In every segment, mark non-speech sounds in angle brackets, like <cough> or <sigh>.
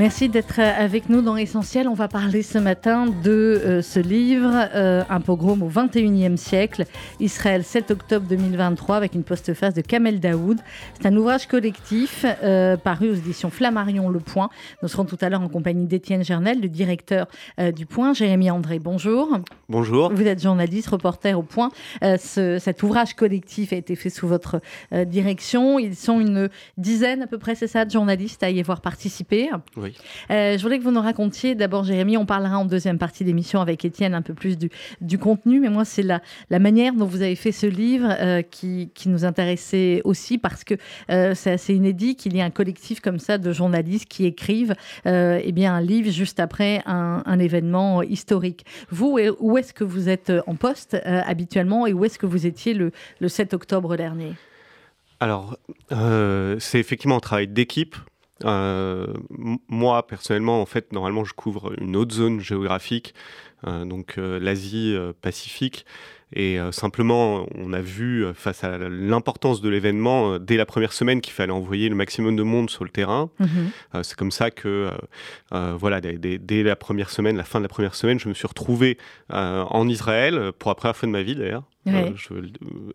Merci d'être avec nous dans Essentiel. On va parler ce matin de euh, ce livre, euh, Un pogrom au XXIe siècle, Israël 7 octobre 2023, avec une postface de Kamel Daoud. C'est un ouvrage collectif euh, paru aux éditions Flammarion Le Point. Nous serons tout à l'heure en compagnie d'Étienne Gernel, le directeur du Point. Jérémy André, bonjour. Bonjour. Vous êtes journaliste, reporter au Point. Ce, cet ouvrage collectif a été fait sous votre direction. Ils sont une dizaine à peu près, c'est ça, de journalistes à y avoir participé? Oui. Euh, je voulais que vous nous racontiez, d'abord Jérémy, on parlera en deuxième partie d'émission avec Étienne un peu plus du, du contenu, mais moi c'est la, la manière dont vous avez fait ce livre euh, qui, qui, nous intéressait aussi parce que euh, c'est assez inédit qu'il y ait un collectif comme ça de journalistes qui écrivent eh bien, un livre juste après un, un événement historique. Vous, où est-ce que vous êtes en poste habituellement et où est-ce que vous étiez le, le 7 octobre dernier? Alors, euh, c'est effectivement un travail d'équipe. Euh, moi, personnellement, en fait, normalement, je couvre une autre zone géographique, euh, donc euh, l'Asie Pacifique. Et simplement, on a vu, face à l'importance de l'événement, dès la première semaine, qu'il fallait envoyer le maximum de monde sur le terrain. Euh, c'est comme ça que, euh, voilà, dès, dès, dès, la première semaine, la fin de la première semaine, je me suis retrouvé en Israël, pour la première fois de ma vie d'ailleurs. Ouais. je veux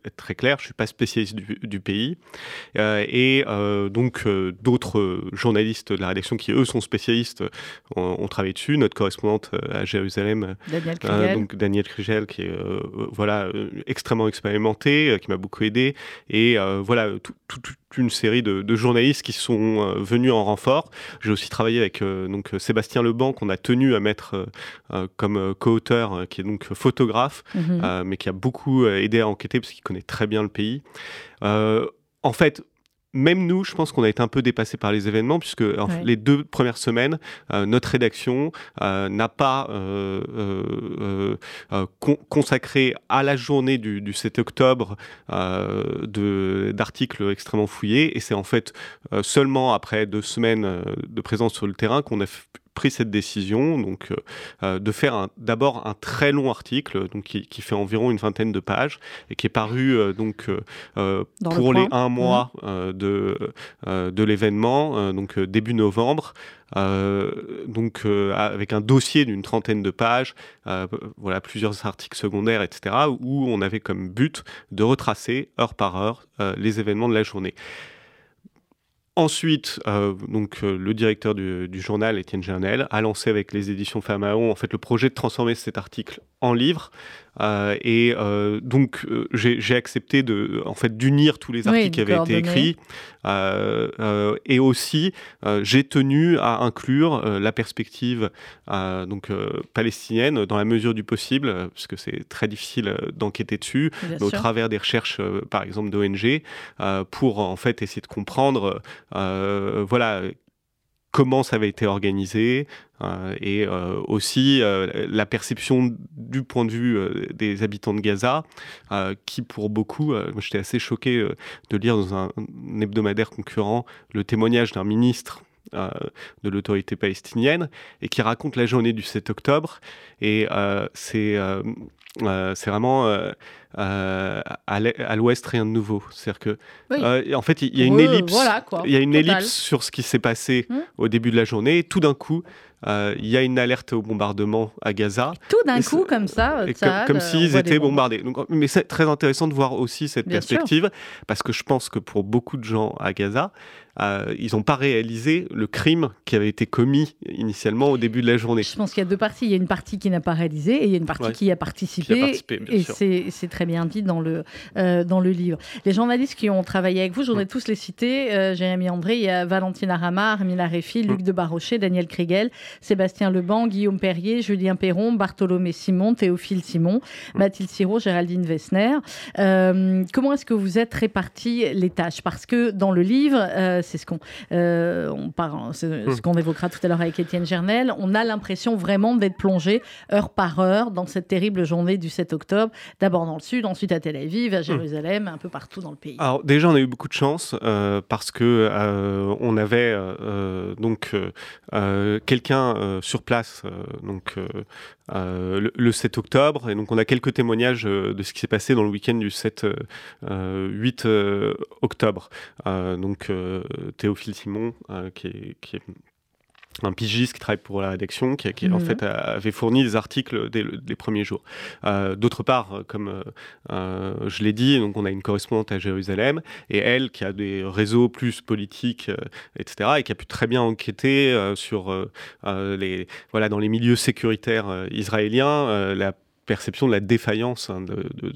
être très clair, je suis pas spécialiste du, du pays. et donc, d'autres journalistes de la rédaction qui, eux, sont spécialistes, ont, travaillé dessus. Notre correspondante à Jérusalem, Daniel Krigel, donc Daniel Krigel qui est voilà, euh, extrêmement expérimenté, euh, qui m'a beaucoup aidé, et euh, voilà, toute une série de, de, journalistes qui sont euh, venus en renfort. J'ai aussi travaillé avec euh, donc Sébastien Leban qu'on a tenu à mettre euh, comme co-auteur, qui est donc photographe, Mhm. mm -hmm. mais qui a beaucoup aidé à enquêter parce qu'il connaît très bien le pays. en fait, même nous, je pense qu'on a été un peu dépassé par les événements, puisque ouais. les deux premières semaines, euh, notre rédaction euh, n'a pas euh, con consacré à la journée du, du 7 octobre d'articles extrêmement fouillés. Et c'est en fait seulement après deux semaines de présence sur le terrain qu'on a pris cette décision donc euh, de faire d'abord un très long article donc qui, qui, fait environ une vingtaine de pages et qui est paru euh, donc euh, pour les un mois mmh. de de l'événement donc début novembre donc avec un dossier d'une trentaine de pages voilà plusieurs articles secondaires etc où on avait comme but de retracer heure par heure les événements de la journée. Ensuite, euh, euh, le directeur du, journal, Étienne Gernel, a lancé avec les éditions Famaon en fait, le projet de transformer cet article en livre. Euh, et euh, donc, j'ai accepté de, en fait, d'unir tous les articles oui, qui avaient été écrits. Euh, et aussi, j'ai tenu à inclure la perspective donc, palestinienne dans la mesure du possible, parce que c'est très difficile d'enquêter dessus, mais au travers des recherches, par exemple, d'ONG, pour en fait essayer de comprendre euh, voilà comment ça avait été organisé euh, et euh, aussi euh, la perception du point de vue euh, des habitants de Gaza, euh, qui pour beaucoup, j'étais assez choqué de lire dans un, un hebdomadaire concurrent le témoignage d'un ministre euh, de l'autorité palestinienne et qui raconte la journée du 7 octobre. Et euh, c'est euh, à l'ouest rien de nouveau. C'est-à-dire que, oui. en fait, il y a une ellipse, voilà, il y a une ellipse sur ce qui s'est passé mmh. au début de la journée. Et tout d'un coup, il euh, y a une alerte au bombardement à Gaza. Tout d'un coup, comme ça, et comme, comme s'ils étaient bombardés. Donc, mais c'est très intéressant de voir aussi cette Bien perspective, sûr. parce que je pense que pour beaucoup de gens à Gaza, euh, ils n'ont pas réalisé le crime qui avait été commis initialement au début de la journée. Je pense qu'il y a deux parties. Il y a une partie qui n'a pas réalisé et il y a une partie ouais. qui a participé. Qui a participé et c'est très bien dit dans le, euh, dans le livre. Les journalistes qui ont travaillé avec vous, je voudrais mmh. tous les citer. Euh, Jérémy André, il y a Valentina Ramar, Mila Refi, Luc mmh. de Barrochet, Daniel Kriegel, Sébastien Leban, Guillaume Perrier, Julien Perron, Bartholomé Simon, Théophile Simon, mmh. Mathilde Siro, Géraldine Wessner. Euh, comment est-ce que vous êtes répartis les tâches? Parce que dans le livre, c'est ce qu'on on parle, ce, ce qu'on évoquera tout à l'heure avec Étienne Gernel, on a l'impression vraiment d'être plongé heure par heure dans cette terrible journée du 7 octobre, d'abord dans le sud, sud, ensuite à Tel Aviv, à Jérusalem, un peu partout dans le pays. Alors déjà, on a eu beaucoup de chance parce que on avait donc quelqu'un sur place, donc le, 7 octobre, et donc on a quelques témoignages de ce qui s'est passé dans le week-end du 7 8 octobre. donc Théophile Simon, qui est, qui est un pigiste qui travaille pour la rédaction, qui, en mhm. fait avait fourni des articles dès, les premiers jours. Euh, d'autre part, comme euh, euh, je l'ai dit, donc on a une correspondante à Jérusalem et elle qui a des réseaux plus politiques, etc., et qui a pu très bien enquêter sur les voilà dans les milieux sécuritaires israéliens la perception de la défaillance hein, de, de,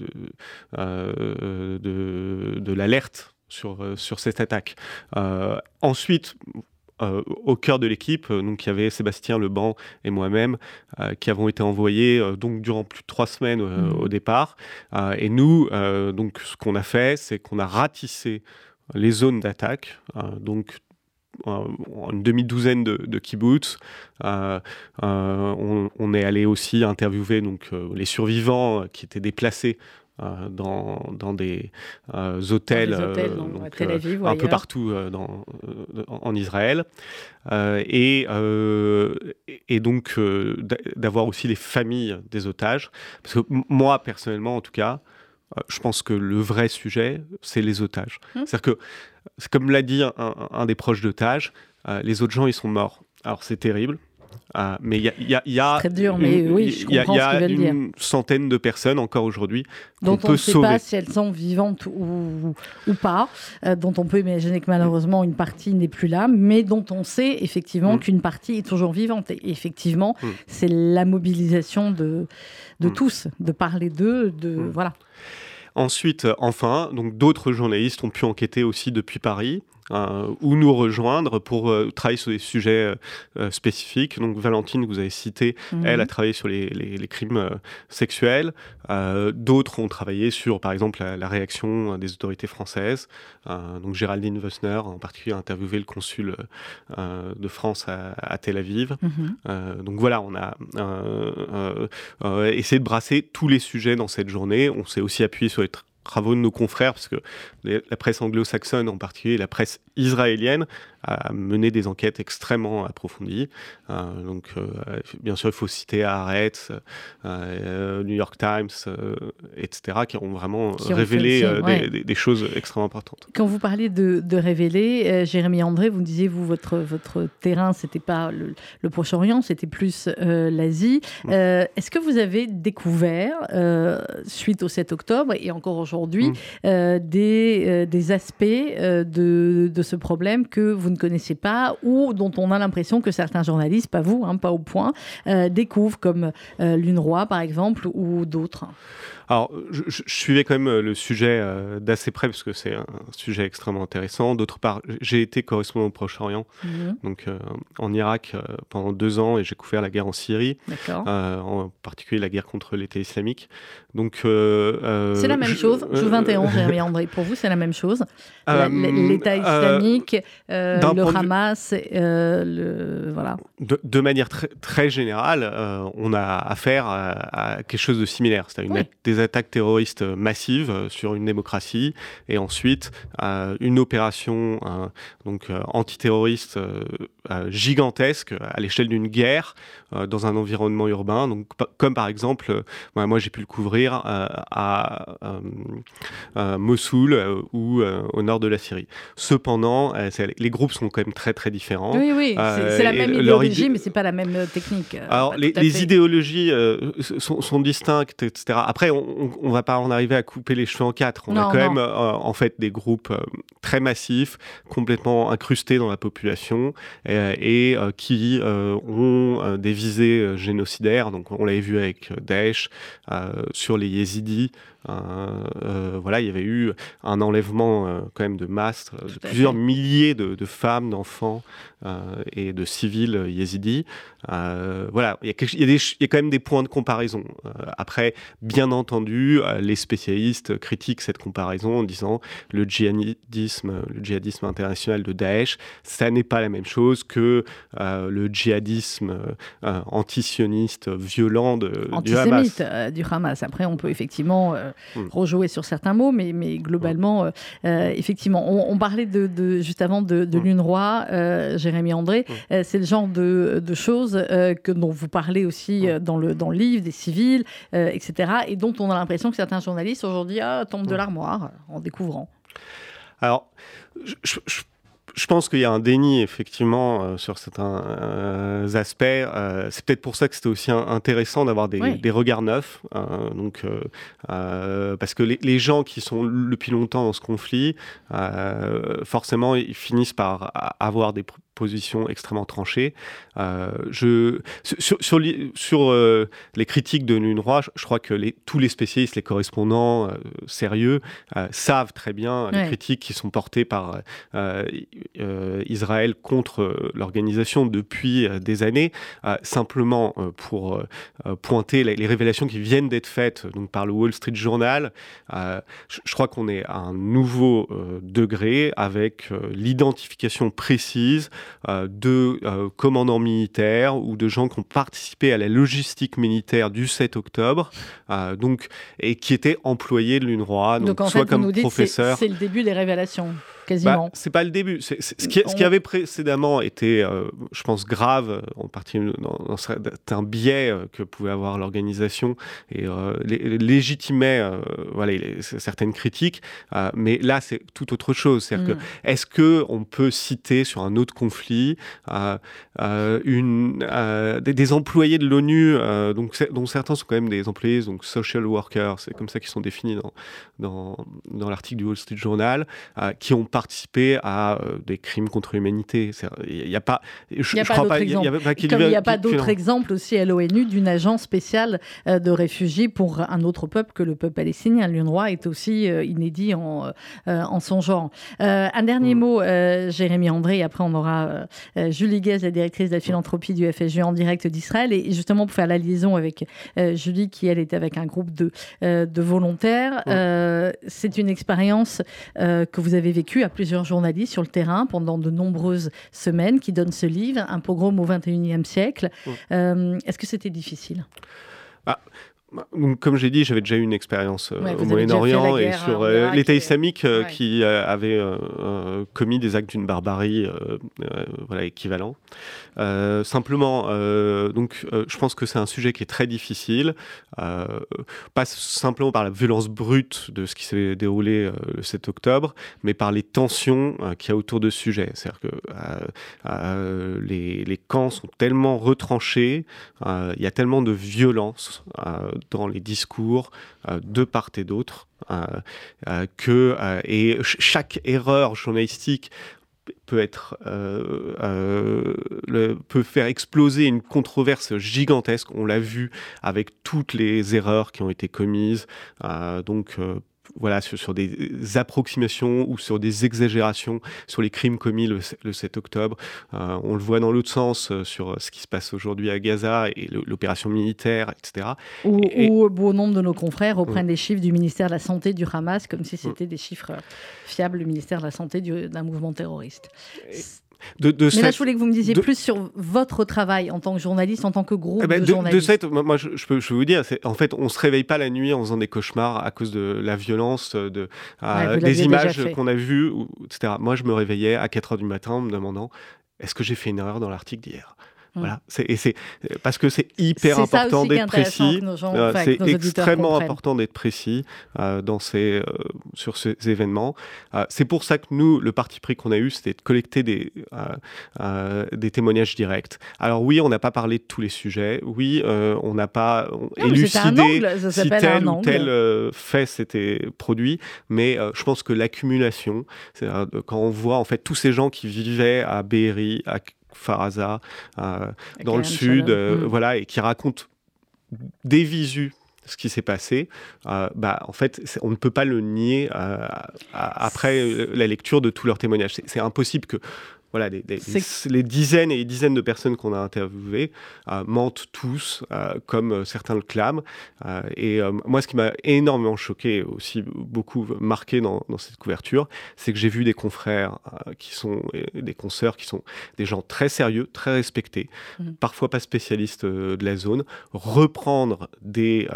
de, de l'alerte sur, sur cette attaque. ensuite, euh, au cœur de l'équipe, euh, donc il y avait Sébastien Leban et moi-même euh, qui avons été envoyés donc durant plus de trois semaines mmh. au départ. et nous, donc ce qu'on a fait, c'est qu'on a ratissé les zones d'attaque, donc une demi-douzaine de, de kibbutz. on, on, est allé aussi interviewer donc, les survivants qui étaient déplacés euh, dans, dans, des euh, hôtels, euh, un peu partout dans, en Israël. Et, et, donc d'avoir aussi les familles des otages. Parce que moi, personnellement, en tout cas, je pense que le vrai sujet, c'est les otages. Hum. C'est-à-dire que, comme l'a dit un, un des proches d'otages, les autres gens, ils sont morts. Alors c'est terrible, ah, mais il y a, y a, très dur, mais oui, je comprends y a, ce une centaine de personnes encore aujourd'hui dont on ne sait pas si elles sont vivantes ou, ou pas, euh, dont on peut imaginer que malheureusement une partie n'est plus là, mais dont on sait effectivement mm. qu'une partie est toujours vivante. Et effectivement, mm. c'est la mobilisation de, de mm. tous, de parler d'eux, de voilà. Ensuite, enfin, donc d'autres journalistes ont pu enquêter aussi depuis Paris. Euh, ou nous rejoindre pour euh, travailler sur des sujets euh, spécifiques. Donc Valentine, vous avez cité, mhm. elle a travaillé sur les, les, crimes sexuels. D'autres ont travaillé sur, par exemple, la, réaction des autorités françaises. donc Géraldine Wessner, en particulier, a interviewé le consul de France à, Tel Aviv. Mhm. donc voilà, on a essayé de brasser tous les sujets dans cette journée. On s'est aussi appuyé sur les travaux de nos confrères, parce que la presse anglo-saxonne, en particulier la presse israélienne, a mené des enquêtes extrêmement approfondies. Euh, donc, euh, bien sûr, il faut citer Haaretz, euh, New York Times, etc., qui ont vraiment révélé des, choses extrêmement importantes. Quand vous parlez de, révéler, Jérémy André, vous me disiez, vous, votre, votre terrain, c'était pas le, Proche-Orient, c'était plus l'Asie. Est-ce que vous avez découvert, suite au 7 octobre et encore aujourd'hui, mm. des, des aspects de, de ce problème que vous ne connaissez pas ou dont on a l'impression que certains journalistes, pas vous, hein, pas au point, euh, découvrent, comme euh, Lune Roy par exemple ou d'autres alors, je, suivais quand même euh, le sujet euh, d'assez près, parce que c'est un sujet extrêmement intéressant. D'autre part, j'ai été correspondant au Proche-Orient, mhm. donc euh, en Irak pendant deux ans, et j'ai couvert la guerre en Syrie, en particulier la guerre contre l'État islamique. Donc, c'est la même chose. Je vous interromps, Jérémy <laughs> André. Pour vous, c'est la même chose. L'État islamique, le Hamas, le voilà. De, manière très, très générale, on a affaire à, quelque chose de similaire, c'est-à-dire une des attaques terroristes massives euh, sur une démocratie et ensuite euh, une opération euh, donc antiterroriste gigantesque à l'échelle d'une guerre dans un environnement urbain. Donc comme par exemple, moi j'ai pu le couvrir à, Mossoul ou au nord de la Syrie. Cependant, les groupes sont quand même très très différents. Oui oui, c'est la même idéologie, mais c'est pas la même technique. Alors les, idéologies sont, sont, distinctes, etc. Après, on, on, va pas en arriver à couper les cheveux en quatre. On a quand même euh, en fait des groupes euh, très massifs, complètement incrustés dans la population euh, et qui ont des visées génocidaires. Donc on l'avait vu avec Daesh sur les Yézidis. Voilà, il y avait eu un enlèvement quand même de masse de plusieurs milliers de, de femmes, d'enfants et de civils yézidis. voilà, il y, a il, y a quand même des points de comparaison. après, bien entendu, euh, les spécialistes critiquent cette comparaison en disant le djihadisme, le djihadisme international de Daesh, ça n'est pas la même chose que euh, le djihadisme euh, antisioniste violent de, du Hamas. du Hamas. Après, on peut effectivement mm. rejouer sur certains mots, mais, mais globalement, mm. effectivement, on, parlait de, juste avant de, de l'UNRWA, Jérémy André, c'est le genre de, choses que, dont vous parlez aussi dans, le, dans le livre, des civils, etc., et dont on a l'impression que certains journalistes aujourd'hui ah, tombent de l'armoire en découvrant. Alors, je, je pense qu'il y a un déni effectivement euh, sur certains euh, aspects. Euh, c'est peut-être pour ça que c'était aussi intéressant d'avoir des, regards neufs. donc, parce que les, gens qui sont depuis longtemps dans ce conflit, forcément, ils finissent par avoir des position extrêmement tranchée. Euh, je, sur, sur, sur euh, les critiques de l'UNRWA, je, je, crois que les, tous les spécialistes, les correspondants euh, sérieux, savent très bien les critiques qui sont portées par Israël contre l'organisation depuis des années. simplement pour pointer les, révélations qui viennent d'être faites donc, par le Wall Street Journal, je, je, crois qu'on est à un nouveau degré avec l'identification précise de euh, commandants militaires ou de gens qui ont participé à la logistique militaire du 7 octobre, euh, donc, et qui étaient employés de l'UNRWA, donc, soit comme professeurs. C'est le début des révélations. Bah, c'est pas le début. ce, qui, ce, qui, avait précédemment été, euh, je pense, grave, en partie dans, un biais euh, que pouvait avoir l'organisation et euh, légitimait voilà, certaines critiques. mais là, c'est tout autre chose. C'est-à-dire que mm. est-ce que on peut citer sur un autre conflit une, des, employés de l'ONU, donc dont certains sont quand même des employés, donc social workers, c'est comme ça qu'ils sont définis dans, dans, dans l'article du Wall Street Journal, qui ont participer à euh, des crimes contre l'humanité. Il n'y a pas. Je, il crois pas. Il n'y a, pas d'autres exemples aussi à l'ONU d'une agence spéciale euh, de réfugiés pour un autre peuple que le peuple palestinien. L'UNRWA est aussi euh, inédit en, en son genre. un dernier mm. mot, Jérémy André, et après on aura Julie Guez, la directrice de la philanthropie du FSU en direct d'Israël. Et justement pour faire la liaison avec Julie, qui elle est avec un groupe de, de volontaires, c'est une expérience que vous avez vécue à plusieurs journalistes sur le terrain pendant de nombreuses semaines qui donnent ce livre, Un pogrom au XXIe siècle. Euh, est-ce que c'était difficile? Ah, comme j'ai dit, j'avais déjà eu une expérience euh, au Moyen-Orient et sur euh, l'État islamique euh, qui avait commis des actes d'une barbarie voilà, équivalent. simplement, donc, je pense que c'est un sujet qui est très difficile, pas simplement par la violence brute de ce qui s'est déroulé le 7 octobre, mais par les tensions qu'il y a autour de ce sujet. C'est-à-dire que les, les, camps sont tellement retranchés, il y a tellement de violence dans les discours euh, de part et d'autre, euh, euh, que et chaque erreur journalistique peut être peut faire exploser une controverse gigantesque. On l'a vu avec toutes les erreurs qui ont été commises. donc voilà, sur, des approximations ou sur des exagérations sur les crimes commis le, 7 octobre. Euh, on le voit dans l'autre sens euh, sur ce qui se passe aujourd'hui à Gaza et l'opération militaire, etc. Et, bon nombre de nos confrères reprennent les chiffres du ministère de la Santé du Hamas comme si c'était des chiffres fiables du ministère de la Santé d'un mouvement terroriste. De, Mais là, je voulais que vous me disiez plus sur votre travail en tant que journaliste, en tant que groupe eh ben, de, journalistes. De cette, moi, je, peux, je, peux, vous dire, en fait, on se réveille pas la nuit en faisant des cauchemars à cause de la violence, de, des images qu'on a vues, etc. Moi, je me réveillais à 4 heures du matin en me demandant est-ce que j'ai fait une erreur dans l'article d'hier? Voilà, c'est, et c'est parce que c'est hyper important d'être précis. Euh, c'est extrêmement important d'être précis euh, dans ces, euh, sur ces événements. c'est pour ça que nous, le parti pris qu'on a eu, c'était de collecter des, des témoignages directs. Alors oui, on n'a pas parlé de tous les sujets. Oui, on n'a pas élucidé si tel ou tel fait s'était produit. Mais je pense que l'accumulation, quand on voit en fait tous ces gens qui vivaient à Be'eri, à Faraza, euh, dans le sud, euh, mm. voilà, et qui raconte des visus ce qui s'est passé, euh, bah, en fait, on ne peut pas le nier après la lecture de tous leurs témoignages. C'est impossible que voilà, les dizaines et les dizaines de personnes qu'on a interviewées mentent tous, comme certains le clament. et moi, ce qui m'a énormément choqué, aussi beaucoup marqué dans, cette couverture, c'est que j'ai vu des confrères qui sont des consoeurs qui sont des gens très sérieux, très respectés, mmh. parfois pas spécialistes de la zone, reprendre des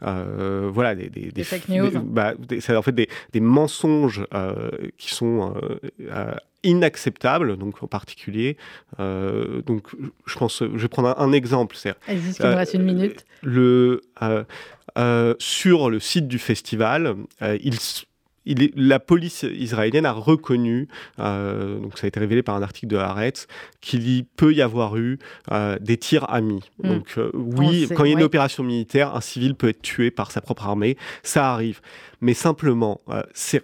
voilà des, des, fake news, bah, en fait des, mensonges qui sont inacceptable, donc en particulier. Euh, donc, je pense, je vais prendre un, exemple. Est-ce qu'il reste une minute. Le, euh, euh, sur le site du festival, il, il est, la police israélienne a reconnu, donc ça a été révélé par un article de Haaretz, qu'il y peut y avoir eu des tirs amis. Hmm. Donc oui, quand il y a une opération militaire, un civil peut être tué par sa propre armée, ça arrive. Mais simplement, c'est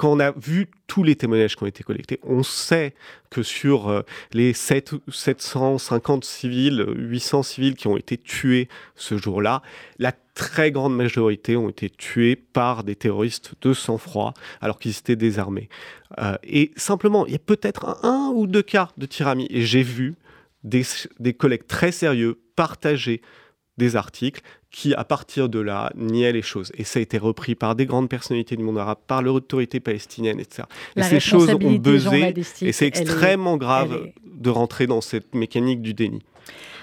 quand on a vu tous les témoignages qui ont été collectés, on sait que sur euh, les 7, 750 civils, 800 civils qui ont été tués ce jour-là, la très grande majorité ont été tués par des terroristes de sang-froid alors qu'ils étaient désarmés. Euh, et simplement, il y a peut-être un, ou deux cas de tirami. Et j'ai vu des, des collègues très sérieux partager des articles qui, à partir de là, niaient les choses. Et ça a été repris par des grandes personnalités du monde arabe, par l'autorité palestinienne, etc. et ces choses ont buzzé, et c'est extrêmement grave de rentrer dans cette mécanique du déni.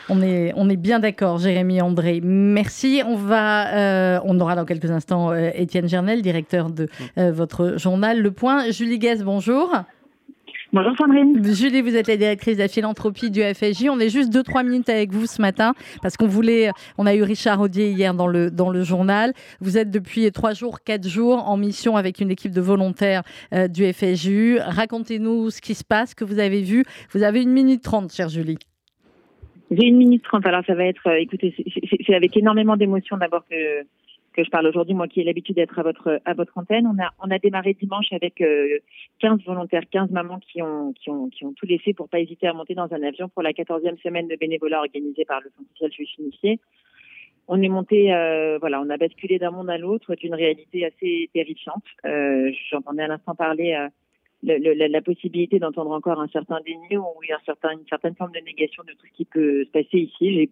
On est, on est bien d'accord, Jérémy André. Merci. On va, euh, on aura dans quelques instants euh, Étienne Gernel, directeur de euh, votre journal Le Point. Julie Guez, bonjour. Bonjour Sandrine. Julie, vous êtes la directrice de la philanthropie du FSJ. On est juste 2-3 minutes avec vous ce matin parce qu'on voulait, on a eu Richard Audier hier dans le, dans le journal. Vous êtes depuis 3 jours, 4 jours en mission avec une équipe de volontaires euh, du FSJU. Racontez-nous ce qui se passe, ce que vous avez vu. Vous avez une minute 30, chère Julie. J'ai une minute 30. Alors ça va être, euh, écoutez, c'est avec énormément d'émotion d'abord que que je parle aujourd'hui, moi qui ai l'habitude d'être à votre à votre antenne. On a on a démarré dimanche avec 15 euh, volontaires, 15 mamans qui ont qui ont qui ont tout laissé pour pas hésiter à monter dans un avion pour la 14e semaine de bénévolat organisée par le Centre social juif unifié. On est monté, euh, voilà, on a basculé d'un monde à l'autre, d'une réalité assez terrifiante. Euh, J'entendais à l'instant parler euh, la, possibilité d'entendre encore un certain déni ou un certain, une certaine forme de négation de tout ce qui peut se passer ici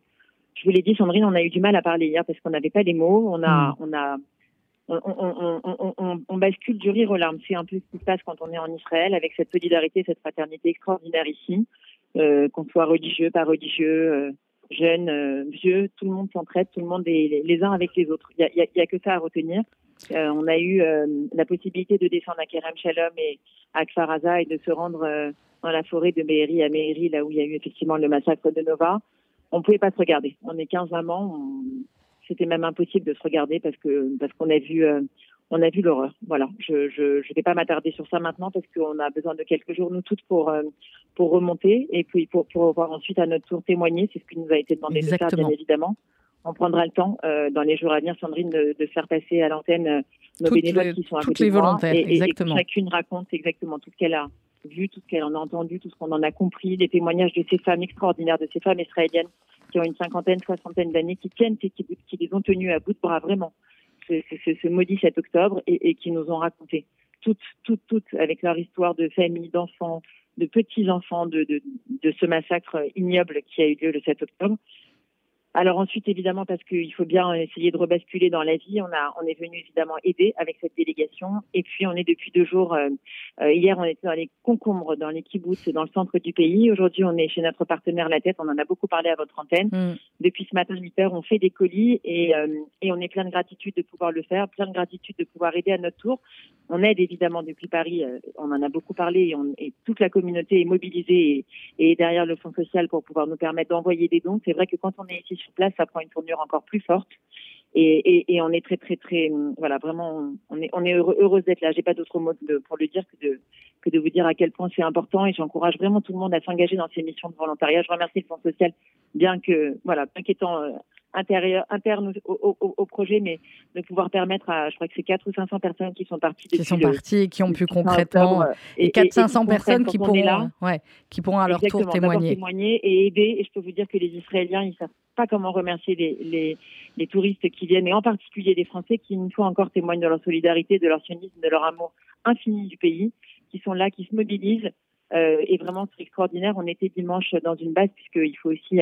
je vous l'ai dit, Sandrine, on a eu du mal à parler hier parce qu'on n'avait pas les mots. On a, mm. on a, on, on, on, on, bascule du rire aux larmes. C'est un peu ce qui se passe quand on est en Israël avec cette solidarité, cette fraternité extraordinaire ici. Euh, qu'on soit religieux, pas religieux, euh, jeune, euh, vieux, tout le monde s'entraide, tout le monde est les, uns avec les autres. Il y a, y a, que ça à retenir. Euh, on a eu la possibilité de descendre à Kerem Shalom et à Kfaraza et de se rendre dans la forêt de Meiri à Meiri, là où il y a eu effectivement le massacre de Nova on pouvait pas se regarder. On est 15 amants, c'était même impossible de se regarder parce que parce qu'on a vu euh, on a vu l'horreur. Voilà, je je je vais pas m'attarder sur ça maintenant parce qu'on a besoin de quelques jours nous toutes pour euh, pour remonter et puis pour pour pouvoir ensuite à notre tour témoigner. C'est ce qui nous a été demandé de faire bien évidemment. On prendra le temps euh, dans les jours à venir, Sandrine, de, de faire passer à l'antenne nos bénévoles qui sont à côté les et, exactement. et chacune raconte exactement tout ce qu'elle a vu, tout ce qu'elle en a entendu, tout ce qu'on en a compris, les témoignages de ces femmes extraordinaires, de ces femmes israéliennes qui ont une cinquantaine, soixantaine d'années, qui tiennent qui, qui les ont tenues à bout de bras vraiment, ce, maudit 7 octobre, et, qui nous ont raconté toutes, toutes, toutes, avec leur histoire de famille, d'enfants, de petits-enfants, de, de ce massacre ignoble qui a eu lieu le 7 octobre. Alors ensuite, évidemment, parce qu'il faut bien essayer de rebasculer dans la vie, on a, on est venu évidemment aider avec cette délégation. Et puis on est depuis deux jours. Euh, euh, hier, on était dans les concombres, dans les kibbutz, dans le centre du pays. Aujourd'hui, on est chez notre partenaire La Tête. On en a beaucoup parlé à votre antenne. Mm. Depuis ce matin 8 heures, on fait des colis et, euh, et on est plein de gratitude de pouvoir le faire, plein de gratitude de pouvoir aider à notre tour. On aide évidemment depuis Paris. on en a beaucoup parlé et, on, et toute la communauté est mobilisée et, et derrière le fonds social pour pouvoir nous permettre d'envoyer des dons. C'est vrai que quand on est ici place, ça prend une tournure encore plus forte. Et, on est très très très voilà vraiment on est on est heureuse d'être là. J'ai pas d'autre mot pour le dire que de que de vous dire à quel point c'est important et j'encourage vraiment tout le monde à s'engager dans ces missions de volontariat. Je remercie le Fonds social, bien que voilà, bien qu'étant euh, intérieur, interne au, projet, mais de pouvoir permettre à, je crois que c'est 4 ou 500 personnes qui sont parties. Qui sont parties et qui ont pu concrètement, euh, et, 400-500 personnes qui pourront, là. ouais, qui pourront à leur tour témoigner. témoigner et aider. Et je peux vous dire que les Israéliens, ils savent pas comment remercier les, les, les, touristes qui viennent, et en particulier les Français qui, une fois encore, témoignent de leur solidarité, de leur sionisme, de leur amour infini du pays, qui sont là, qui se mobilisent et vraiment c'est extraordinaire. On était dimanche dans une base puisqu'il faut aussi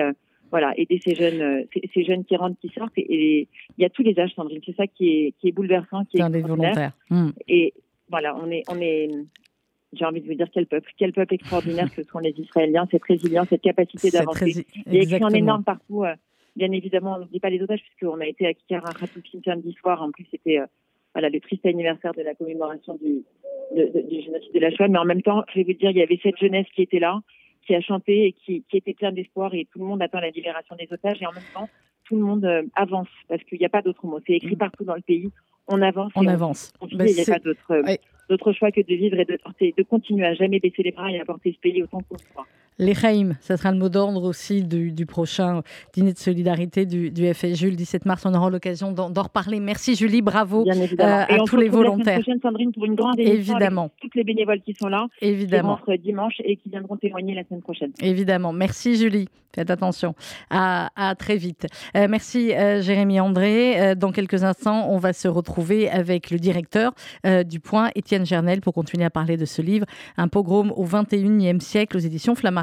voilà, aider ces jeunes, ces, jeunes qui rentrent, qui sortent. Et, il y a tous les âges, Sandrine. C'est ça qui est, qui est bouleversant, qui est, des volontaires. Hmm. Et voilà, on est, on est, j'ai envie de vous dire quel peuple, quel peuple extraordinaire que sont les Israéliens, cette résilience, cette capacité d'avancer. Il y a écrit en énorme partout. bien évidemment, on n'oublie pas les otages puisqu'on a été à Kikar Ratoukin samedi soir. En plus, c'était voilà, le triste anniversaire de la commémoration du, du génocide de la Shoah. Mais en même temps, je vais vous dire, il y avait cette jeunesse qui était là qui a chanté et qui, qui était plein d'espoir et tout le monde attend la libération des otages et en même temps tout le monde euh, avance parce qu'il n'y a pas d'autre mot. C'est écrit mm. partout dans le pays. On avance. On avance. Bah, il n'y a pas d'autre choix que de vivre et de, de continuer à jamais baisser les bras et à porter ce pays autant qu'on peut. Les Chaim, ça sera le mot d'ordre aussi du, prochain dîner de solidarité du, du FSU le 17 mars. On aura l'occasion d'en reparler. Merci Julie, bravo euh, à tous les volontaires. La Sandrine, pour une grande Évidemment. Avec toutes les bénévoles qui sont là, Évidemment. qui dimanche et qui viendront témoigner la semaine prochaine. Évidemment. Merci Julie. Faites attention. À, très vite. Euh, merci euh, Jérémy André. dans quelques instants, on va se retrouver avec le directeur du Point, Étienne Gernel, pour continuer à parler de ce livre, Un pogrom au 21e siècle aux éditions Flammarion.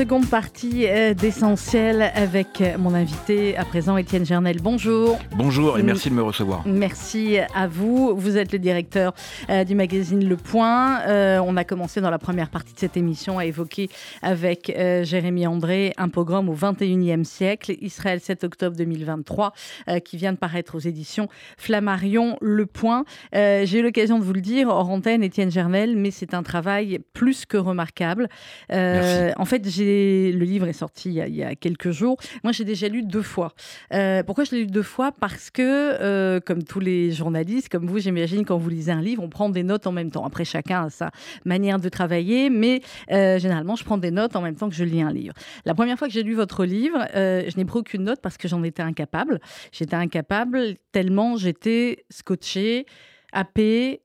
seconde partie euh, d'Essentiel avec mon invité à présent, Étienne Gernel. Bonjour. Bonjour et merci de me recevoir. Merci à vous. Vous êtes le directeur euh, du magazine Le Point. Euh, on a commencé dans la première partie de cette émission à évoquer avec Jérémy André un pogrom au 21e siècle, Israël 7 octobre 2023, qui vient de paraître aux éditions Flammarion Le Point. J'ai eu l'occasion de vous le dire hors antenne, Étienne Gernel, mais c'est un travail plus que remarquable. en fait, j'ai le livre est sorti il y a, quelques jours. Moi, j'ai déjà lu deux fois. Euh, pourquoi je l'ai lu deux fois? Parce que, euh, comme tous les journalistes, comme vous, j'imagine, quand vous lisez un livre, on prend des notes en même temps. Après, chacun a sa manière de travailler, mais euh, généralement, je prends des notes en même temps que je lis un livre. La première fois que j'ai lu votre livre, je n'ai pris aucune note parce que j'en étais incapable. J'étais incapable tellement j'étais scotché, happé,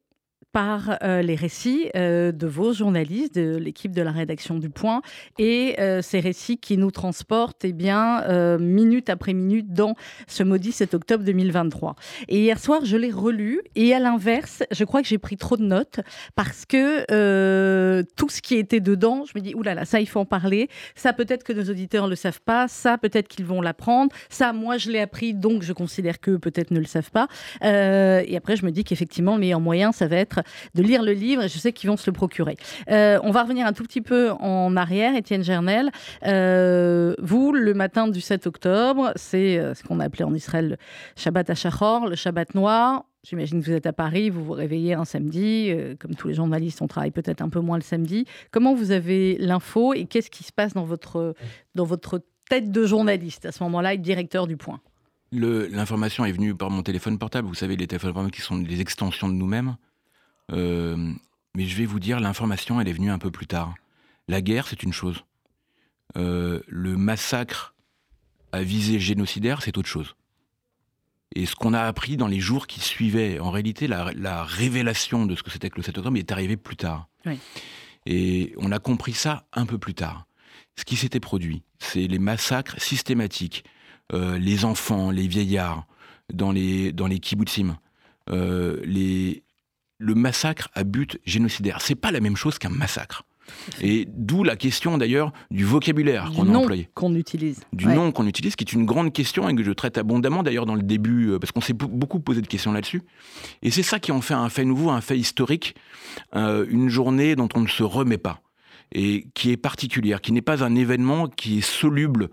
par euh, les récits euh, de vos journalistes, de l'équipe de la rédaction du Point, et euh, ces récits qui nous transportent eh bien, minute après minute dans ce maudit 7 octobre 2023. Et hier soir, je l'ai relu, et à l'inverse, je crois que j'ai pris trop de notes, parce que tout ce qui était dedans, je me dis, oulala, ça, il faut en parler, ça, peut-être que nos auditeurs ne le savent pas, ça, peut-être qu'ils vont l'apprendre, ça, moi, je l'ai appris, donc je considère qu'eux, peut-être, ne le savent pas. et après, je me dis qu'effectivement, le meilleur moyen, ça va être de lire le livre et je sais qu'ils vont se le procurer. Euh, on va revenir un tout petit peu en arrière, Étienne Gernel. Euh, vous, le matin du 7 octobre, c'est euh, ce qu'on a appelé en Israël le Shabbat Hachachor, le Shabbat noir. J'imagine que vous êtes à Paris, vous vous réveillez un samedi, comme tous les journalistes, on travaille peut-être un peu moins le samedi. Comment vous avez l'info et qu'est-ce qui se passe dans votre, dans votre tête de journaliste à ce moment-là et directeur du Point? L'information est venue par mon téléphone portable. Vous savez, les téléphones portables qui sont des extensions de nous-mêmes. Euh, mais je vais vous dire, l'information, elle est venue un peu plus tard. La guerre, c'est une chose. Euh, le massacre à visée génocidaire, c'est autre chose. Et ce qu'on a appris dans les jours qui suivaient, en réalité, la, révélation de ce que c'était que le 7 octobre est arrivée plus tard. Et on a compris ça un peu plus tard. Ce qui s'était produit, c'est les massacres systématiques. Euh, les enfants, les vieillards, dans les, dans les kibbutzim, les, le massacre à but génocidaire. C'est pas la même chose qu'un massacre. Et d'où la question d'ailleurs du vocabulaire qu'on a employé. qu'on utilise. Du nom qu'on utilise, qui est une grande question et que je traite abondamment d'ailleurs dans le début, euh, parce qu'on s'est beaucoup posé de questions là-dessus. Et c'est ça qui en fait un fait nouveau, un fait historique, euh, une journée dont on ne se remet pas et qui est particulière, qui n'est pas un événement qui est soluble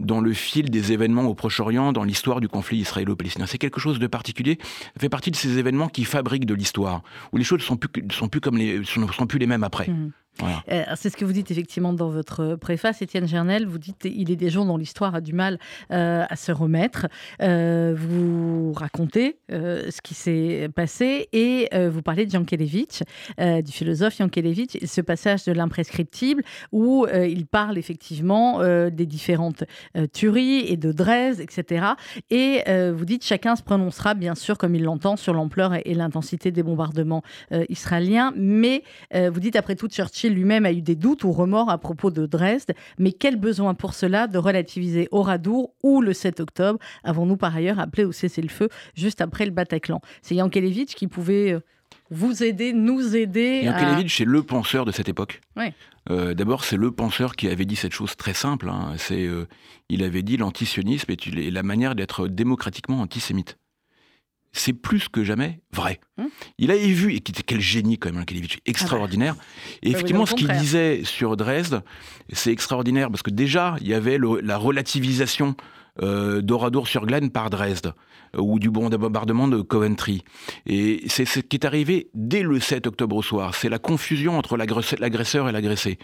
dans le fil des événements au Proche-Orient, dans l'histoire du conflit israélo-palestinien. C'est quelque chose de particulier, ça fait partie de ces événements qui fabriquent de l'histoire, où les choses ne sont plus, comme les, sont, plus les mêmes après. Mmh. Euh, c'est ce que vous dites effectivement dans votre préface, Étienne Gernel. Vous dites il est des gens dont l'histoire a du mal euh, à se remettre. Euh, vous racontez ce qui s'est passé et vous parlez de Yankelevitch, du philosophe Yankelevitch, ce passage de l'imprescriptible où il parle effectivement des différentes tueries et de Dresde, etc. Et vous dites chacun se prononcera bien sûr comme il l'entend sur l'ampleur et l'intensité des bombardements israéliens, mais vous dites après tout Churchill lui-même a eu des doutes ou remords à propos de Dresde, mais quel besoin pour cela de relativiser Oradour ou le 7 octobre Avons-nous par ailleurs appelé au cessez-le-feu juste après le Bataclan? C'est Yankelevitch qui pouvait euh, vous aider, nous aider. Yankelevitch, c'est le penseur de cette époque. Euh, d'abord, c'est le penseur qui avait dit cette chose très simple. Hein. C'est, euh, il avait dit l'antisionisme est la manière d'être démocratiquement antisémite c'est plus que jamais vrai. Hum. Il avait vu, et quel génie quand même, Lankelevitch, extraordinaire. Et effectivement, ce qu'il disait sur Dresde, c'est extraordinaire, parce que déjà, il y avait la relativisation euh, d'Oradour sur Glane par Dresde, euh, ou du bombardement de Coventry. Et c'est ce qui est arrivé dès le 7 octobre au soir. C'est la confusion entre l'agresseur et l'agressé.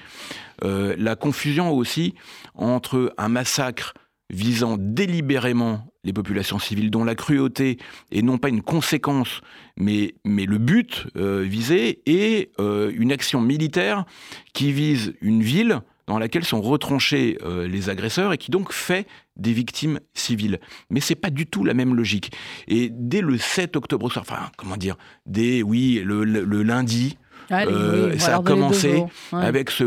Euh, la confusion aussi entre un massacre visant délibérément les populations civiles, dont la cruauté est non pas une conséquence, mais, mais le but euh, visé, est euh, une action militaire qui vise une ville dans laquelle sont retranchés euh, les agresseurs et qui donc fait des victimes civiles. Mais c'est pas du tout la même logique. Et dès le 7 octobre enfin, comment dire, dès, oui, le lundi, euh, ça a commencé avec ce,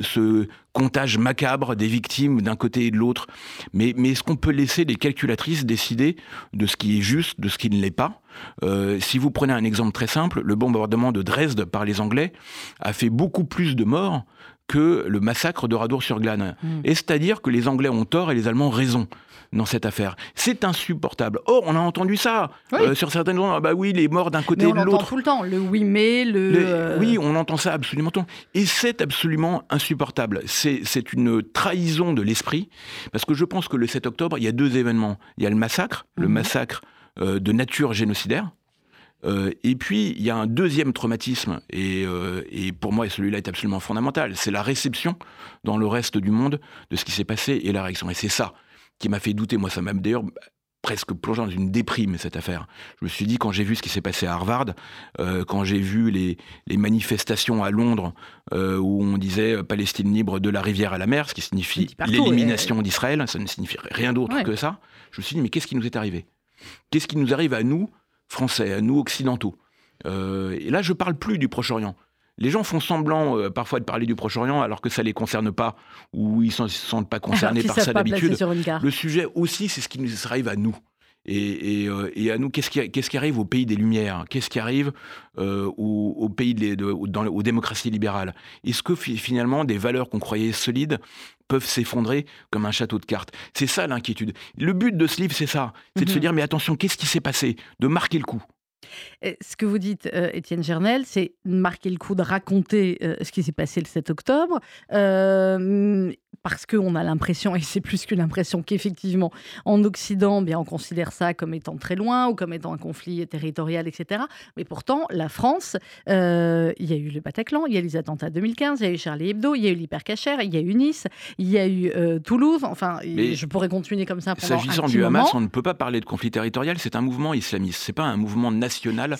ce, comptage macabre des victimes d'un côté et de l'autre. Mais, mais est-ce qu'on peut laisser les calculatrices décider de ce qui est juste, de ce qui ne l'est pas? Euh, Si vous prenez un exemple très simple, le bombardement de Dresde par les Anglais a fait beaucoup plus de morts que le massacre de Radour-sur-Glane. Hmm. Et c'est-à-dire que les Anglais ont tort et les Allemands raison dans cette affaire. C'est insupportable. Or, on a entendu ça euh, sur certaines zones. Ah bah oui, les morts d'un côté et de l'autre. On entend tout le temps. Le oui mais, le. Euh, oui, on entend ça absolument tout. Et c'est absolument insupportable. C'est une trahison de l'esprit. Parce que je pense que le 7 octobre, il y a deux événements. Il y a le massacre, le mhm. massacre euh, de nature génocidaire. Et puis, il y a un deuxième traumatisme, et, et pour moi, celui-là est absolument fondamental, c'est la réception dans le reste du monde de ce qui s'est passé et la réaction. Et c'est ça qui m'a fait douter. Moi, ça m'a d'ailleurs presque plongé dans une déprime, cette affaire. Je me suis dit, quand j'ai vu ce qui s'est passé à Harvard, euh, quand j'ai vu les, manifestations à Londres euh, où on disait euh, Palestine libre de la rivière à la mer, ce qui signifie l'élimination d'Israël, ça ne signifie rien d'autre que ça, je me suis dit, mais qu'est-ce qui nous est arrivé? Qu'est-ce qui nous arrive à nous, Français, à nous, Occidentaux Et là, je parle plus du Proche-Orient. Les gens font semblant euh, parfois de parler du Proche-Orient alors que ça ne les concerne pas ou ils ne se sentent pas concernés par ça d'habitude. Le sujet aussi, c'est ce qui nous arrive à nous. Et, euh, à nous, qu'est-ce qui, arrive au pays des Lumières? Qu'est-ce qui arrive euh, au, pays dans, aux démocraties libérales? Est-ce que finalement des valeurs qu'on croyait solides peuvent s'effondrer comme un château de cartes C'est ça l'inquiétude. Le but de ce livre, c'est ça. C'est de se mhm. dire, mais attention, qu'est-ce qui s'est passé? De marquer le coup. Ce que vous dites, euh, Étienne Gernel, c'est marquer le coup de raconter euh, ce qui s'est passé le 7 octobre. Euh, parce qu'on a l'impression, et c'est plus que l'impression, qu'effectivement, en Occident, bien, on considère ça comme étant très loin ou comme étant un conflit territorial, etc. Mais pourtant, la France, euh, il y a eu le Bataclan, il y a eu les attentats de 2015, il y a eu Charlie Hebdo, il y a eu l'hypercachère, il y a eu Nice, il y a eu euh, Toulouse. Enfin, je pourrais continuer comme ça pendant S'agissant du Hamas, on ne peut pas parler de conflit territorial, c'est un mouvement islamiste, c'est pas un mouvement national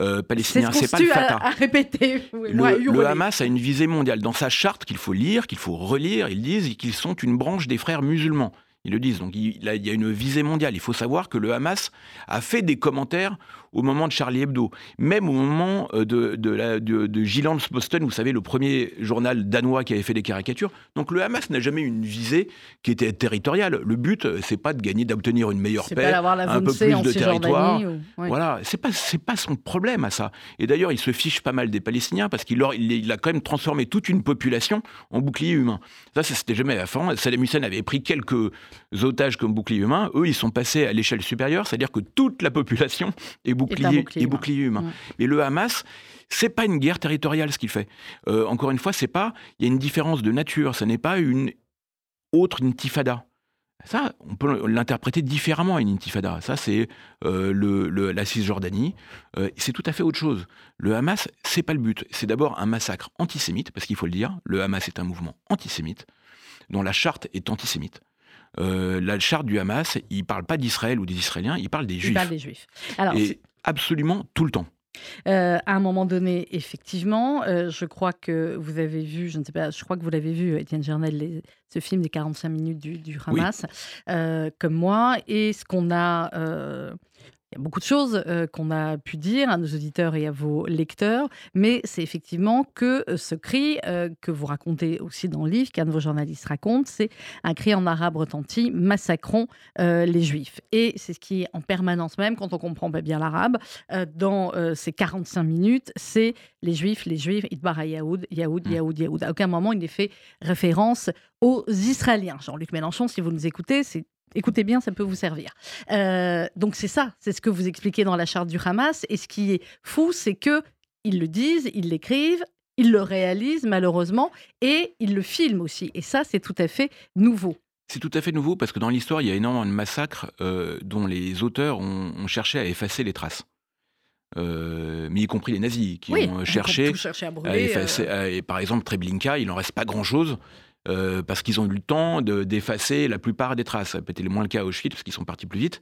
euh, palestinien. C'est pas le Fatah. À, répéter. <laughs> le, Hamas a une visée mondiale. Dans sa charte qu'il faut lire, qu'il faut relire, ils disent qu'ils sont une branche des frères musulmans. Ils le disent. Donc il, il y a une visée mondiale. Il faut savoir que le Hamas a fait des commentaires au moment de Charlie Hebdo, même au moment euh, de, de, la, de, de Posten, vous savez, le premier journal danois qui avait fait des caricatures. Donc le Hamas n'a jamais eu une visée qui était territoriale. Le but, euh, c'est pas de gagner, d'obtenir une meilleure paix, un peu plus de territoire. Voilà, c'est pas c'est pas son problème à ça. Et d'ailleurs, il se fiche pas mal des Palestiniens parce qu'il il, a quand même transformé toute une population en bouclier humain. Ça, c'était jamais la fin. Saddam Hussein avait pris quelques otages comme bouclier humain. Eux, ils sont passés à l'échelle supérieure, c'est-à-dire que toute la population est bouclier bouclier, bouclier humain. Mais le Hamas, c'est pas une guerre territoriale ce qu'il fait. Euh, encore une fois, c'est pas. Il y a une différence de nature. Ce n'est pas une autre intifada. Ça, on peut l'interpréter différemment, une intifada. Ça, c'est euh, le, la Cisjordanie. Euh, c'est tout à fait autre chose. Le Hamas, c'est pas le but. C'est d'abord un massacre antisémite, parce qu'il faut le dire, le Hamas est un mouvement antisémite, dont la charte est antisémite. Euh, la charte du Hamas, il parle pas d'Israël ou des Israéliens, il parle des Juifs. Il parle des Juifs. Alors, Et absolument tout le temps. Euh, à un moment donné, effectivement, euh, je crois que vous avez vu, je ne sais pas, je crois que vous l'avez vu, Étienne Gernel, ce film des 45 minutes du, du Hamas, comme moi. Et ce qu'on a il y a beaucoup de choses euh, qu'on a pu dire à nos auditeurs et à vos lecteurs, mais c'est effectivement que euh, ce cri euh, que vous racontez aussi dans le livre, qu'un de vos journalistes raconte, c'est un cri en arabe retenti massacrons les juifs. Et c'est ce qui est en permanence, même quand on comprend pas bien l'arabe, dans ces 45 minutes, c'est les juifs, les juifs, Itbara Yaoud, Yaoud, mm. Yaoud, Yaoud. À aucun moment il n'est fait référence aux Israéliens. Jean-Luc Mélenchon, si vous nous écoutez, c'est Écoutez bien, ça peut vous servir. Euh, donc c'est ça, c'est ce que vous expliquez dans la charte du Hamas. Et ce qui est fou, c'est que ils le disent, ils l'écrivent, ils le réalisent malheureusement, et ils le filment aussi. Et ça, c'est tout à fait nouveau. C'est tout à fait nouveau parce que dans l'histoire, il y a énormément de massacres euh, dont les auteurs ont, cherché à effacer les traces. Euh, mais y compris les nazis qui <laughs> ont cherché, à, brûler, effacer. Et par exemple, Treblinka, il n'en reste pas grand-chose. Euh, parce qu'ils ont eu le temps d'effacer la plupart des traces. Ça peut être moins le cas à Auschwitz, parce qu'ils sont partis plus vite.